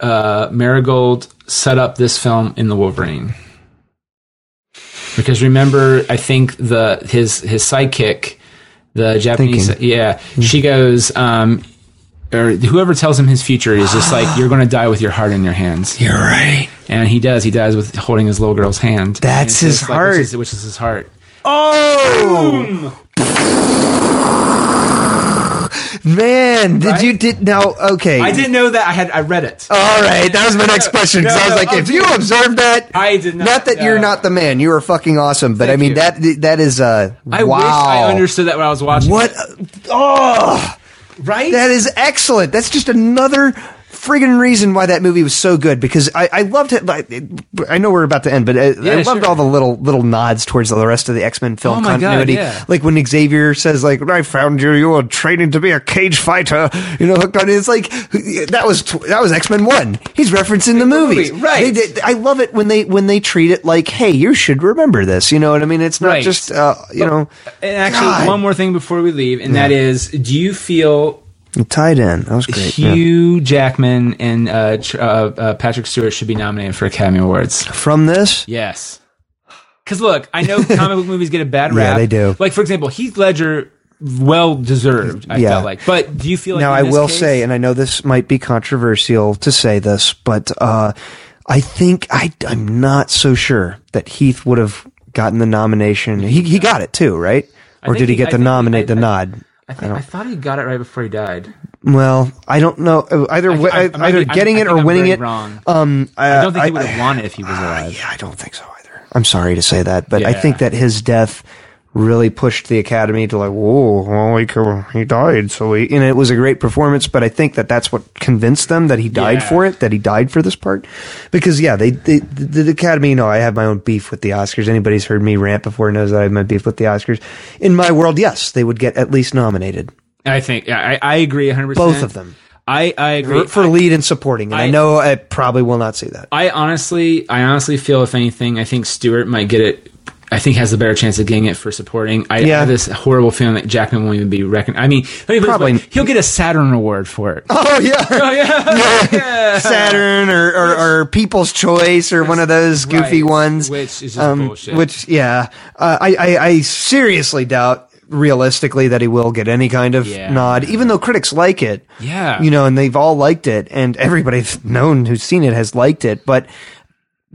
uh, Mangold set up this film in the Wolverine? Because remember, I think the his his sidekick, the Japanese, Thinking. yeah, she goes, um, or whoever tells him his future is just like you're going to die with your heart in your hands. You're right. And he does. He dies with holding his little girl's hand. That's his just like- heart. which, is, which is his heart. Oh man, did Right? you did now? Okay, I didn't know that. I had. I read it. All right, that was my next question because No, I was no, like, if you observed that, I did not, Not that you're not the man. You are fucking awesome, but I mean you. that that is uh I wow. wish I understood that when I was watching. What? it. Oh, Right? that is excellent. That's just another friggin' reason why that movie was so good because I, I loved it. Like, I know we're about to end, but I, I loved sure. all the little little nods towards the rest of the X Men film Oh my God, continuity. yeah. Like when Xavier says, "Like I found you, you were training to be a cage fighter," you know, hooked on. It. It's like that was that was X Men One. He's referencing the movies, movie, right. They- they- I love it when they when they treat it like, "Hey, you should remember this." You know what I mean? It's not Right. just uh, you know. And actually, God. one more thing before we leave, and that is, do you feel Tied in. That was great. yeah. Hugh Jackman and uh, uh, uh, Patrick Stewart should be nominated for Academy Awards? From this, Yes. Because look, I know comic book movies get a bad rap. Yeah, they do. Like for example, Heath Ledger, well deserved. I Yeah. felt like. But do you feel like now I will case- say, and I know this might be controversial to say this, but uh, I think I, I'm not so sure that Heath would have gotten the nomination. He he got it too, right? Or did he he- get the nominate the nod? I, think, I, thought he got it right before he died. Well, I don't know. Uh, Either way, I- I might either I- getting I it or I'm winning it. wrong. Um, I don't think he would have won it if he was alive. Yeah, I don't think so either. I'm sorry to say that, but I think that his death really pushed the Academy to like, whoa, well, he, he died, so he, and it was a great performance. But I think that that's what convinced them that he died Yeah. for it, that he died for this part, because yeah, they, they the, the Academy. You know, I have my own beef with the Oscars. Anybody's heard me rant before knows that I have my beef with the Oscars. In my world, yes, they would get at least nominated, I think yeah, I, I agree 100. percent both of them. I I agree. For, for lead and supporting, and I, I- know I probably will not see that. I honestly, I honestly feel if anything, I think Stewart might get it. I think has a better chance of getting it for supporting. I Yeah. have this horrible feeling that Jackman won't even be reckoned. I mean, let me put this Probably- he'll get a Saturn Award for it. Oh yeah. Oh yeah, yeah. Saturn or, or, or People's Choice or one of those goofy Right. ones. Which is just um, bullshit. Which, yeah, uh, I, I, I seriously doubt realistically that he will get any kind of Yeah. nod, even though critics like it. Yeah. You know, and they've all liked it, and everybody's known who's seen it has liked it, but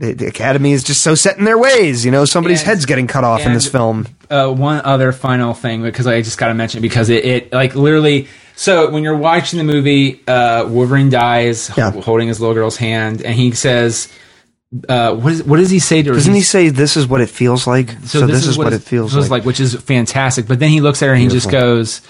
the, the Academy is just so set in their ways. You know, somebody's And- head's getting cut off in this film. uh, one other final thing because I just got to mention it because it, it like literally. So when you're watching the movie, uh, Wolverine dies Yeah. ho- holding his little girl's hand, and he says, uh, what is what does he say to her? Doesn't he say this is what it feels like? So, this, is, what, it feels like. which is fantastic. But then he looks at her and he just goes,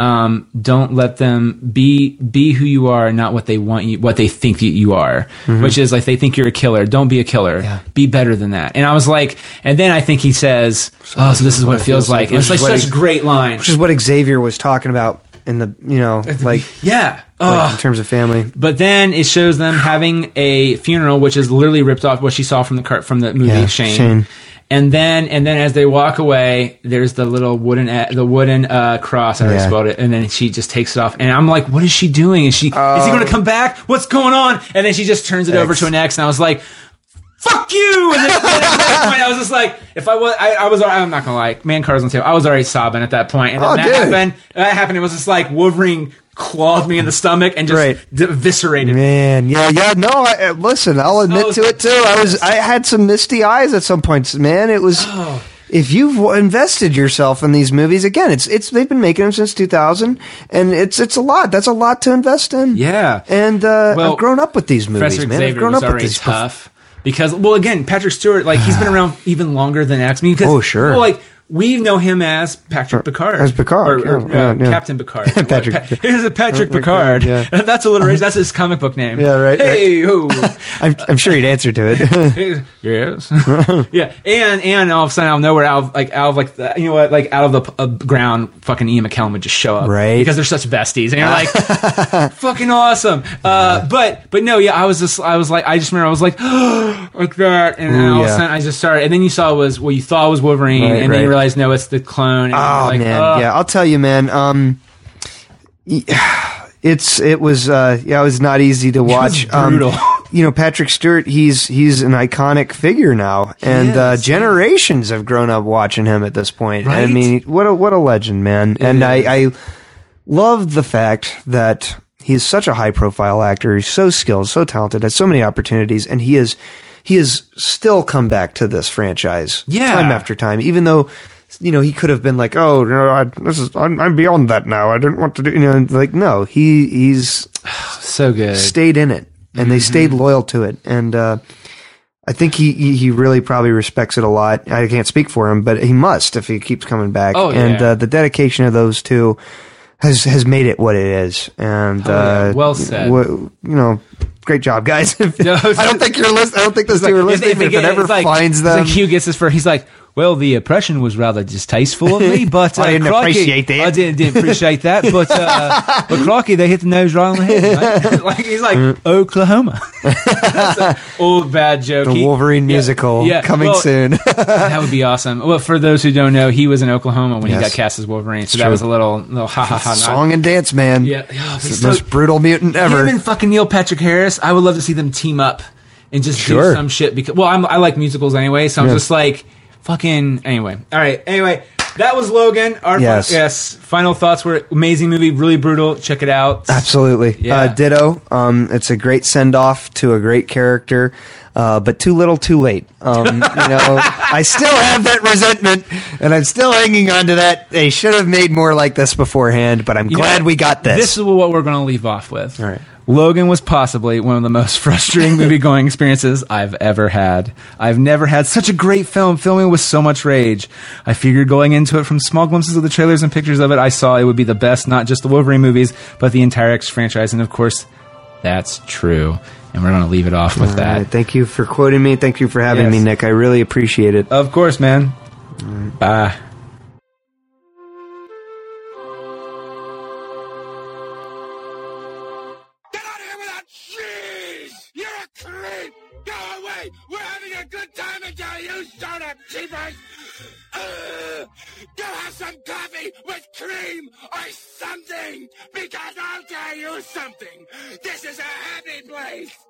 um, "Don't let them be be who you are, not what they want you, what they think that you are." Mm-hmm. Which is like they think you're a killer. Don't be a killer. Be better than that. And I was like, and then I think he says, "Oh, so this is what it feels like." And it's like such a great line. Which is what Xavier was talking about in the you know like, Yeah. like in terms of family. But then it shows them having a funeral, which is literally ripped off what she saw from the cart from the movie Yeah, Shane. Shane. And then and then as they walk away, there's the little wooden the wooden uh, cross. I already Yeah. spelled it. And then she just takes it off, and I'm like, what is she doing? Is she is he going to come back? What's going on? And then she just turns it over to an X, and I was like. Fuck you! And then, at that point, I was just like, if I was, I, I was, I'm not gonna lie, man, cars on tail. I was already sobbing at that point, and then Oh, that dude. happened. That happened. It was just like Wolverine clawed me in the stomach and just Right. eviscerated me. Man, yeah, yeah. No, I, uh, listen, I'll admit So to it too. I was, I had some misty eyes at some points. Man, it was. Oh. If you've invested yourself in these movies, again, it's it's they've been making them since 2000, and it's it's a lot. That's a lot to invest in. Yeah. and uh, Well, I've grown up with these movies, Professor man. I've grown up with these. bef- tough because, well, again, Patrick Stewart, like he's been around even longer than X Men. Oh, sure. Well, like we know him as Patrick Picard, As Picard, or, or, yeah, uh, yeah. Captain Picard. Patrick- Pa- here's a Patrick Uh, Picard. yeah. That's alliteration. That's his comic book name. Yeah, right, Hey, ho. I'm, I'm sure he'd answer to it. yes. yeah, and and all of a sudden out of nowhere, out of, like out of like the, you know what, like out of the uh, ground, fucking Ian McKellen would just show up, Right. Because they're such besties, and you're like, fucking awesome. Uh, but but no, yeah, I was just I was like I just remember I was like like that, and then Ooh, all of a sudden I just started, and then you saw was what you thought was Wolverine, Right, and then right. you realized no, it's the clone. And Oh like, man, ugh. yeah. I'll tell you, man. Um, it's it was uh, yeah, it was not easy to watch. brutal. Um, you know, Patrick Stewart, he's he's an iconic figure now, and uh, generations have grown up watching him at this point. I mean, what a what a legend, man. and I, I love the fact that he's such a high profile actor. He's so skilled, so talented, has so many opportunities, and he is he has still come back to this franchise Yeah. time after time, even though. You know, he could have been like, "Oh, you know, I, this is I'm, I'm beyond that now. I didn't want to do." You know, like no, he he's so good. stayed in it and they Mm-hmm. stayed loyal to it and uh I think he, he he really probably respects it a lot. I can't speak for him, but he must if he keeps coming back. Oh, and yeah. uh, the dedication of those two has has made it what it is. And Oh, yeah. uh, Well said. wha- you know, great job, guys. I don't think you're listening. I don't think those two are If- listening. if If, it it, ever like- finds them, like Hugh gets this for he's like, well, the oppression was rather distasteful of me, but uh, I didn't Crocky- appreciate that. I didn't, didn't appreciate that, but uh, but Crocky, they hit the nose right on the head. Right? like he's like Oklahoma. That's an old bad joke. the He- Wolverine yeah, musical yeah, coming well, soon. that would be awesome. Well, for those who don't know, he was in Oklahoma when he got cast as Wolverine, so that was a little little ha ha ha. Song and dance man. Yeah, It's he's the most brutal mutant ever. him and fucking Neil Patrick Harris. I would love to see them team up and just do some shit because well, I'm, I like musicals anyway, so I'm Yeah. just like fucking anyway. All right, anyway, that was Logan. Our Yes. yes. Final thoughts were amazing movie, really brutal. Check it out. Absolutely. Yeah. Uh, ditto. Um, it's a great send off to a great character, uh, but too little, too late. Um, you know, I still have that resentment, and I'm still hanging on to that. They should have made more like this beforehand, but I'm You glad know, we got this. This is what we're going to leave off with. All right. Logan was possibly one of the most frustrating movie going experiences I've ever had. I've never had such a great film filming with so much rage. I figured going into it from small glimpses of the trailers and pictures of it, I saw it would be the best, not just the Wolverine movies, but the entire X franchise. And of course, that's true. And we're going to leave it off with All that. right, thank you for quoting me. Thank you for having Yes. me, Nick. I really appreciate it. Of course, man. Bye. Coffee with cream or something! Because I'll tell you something! This is a happy place!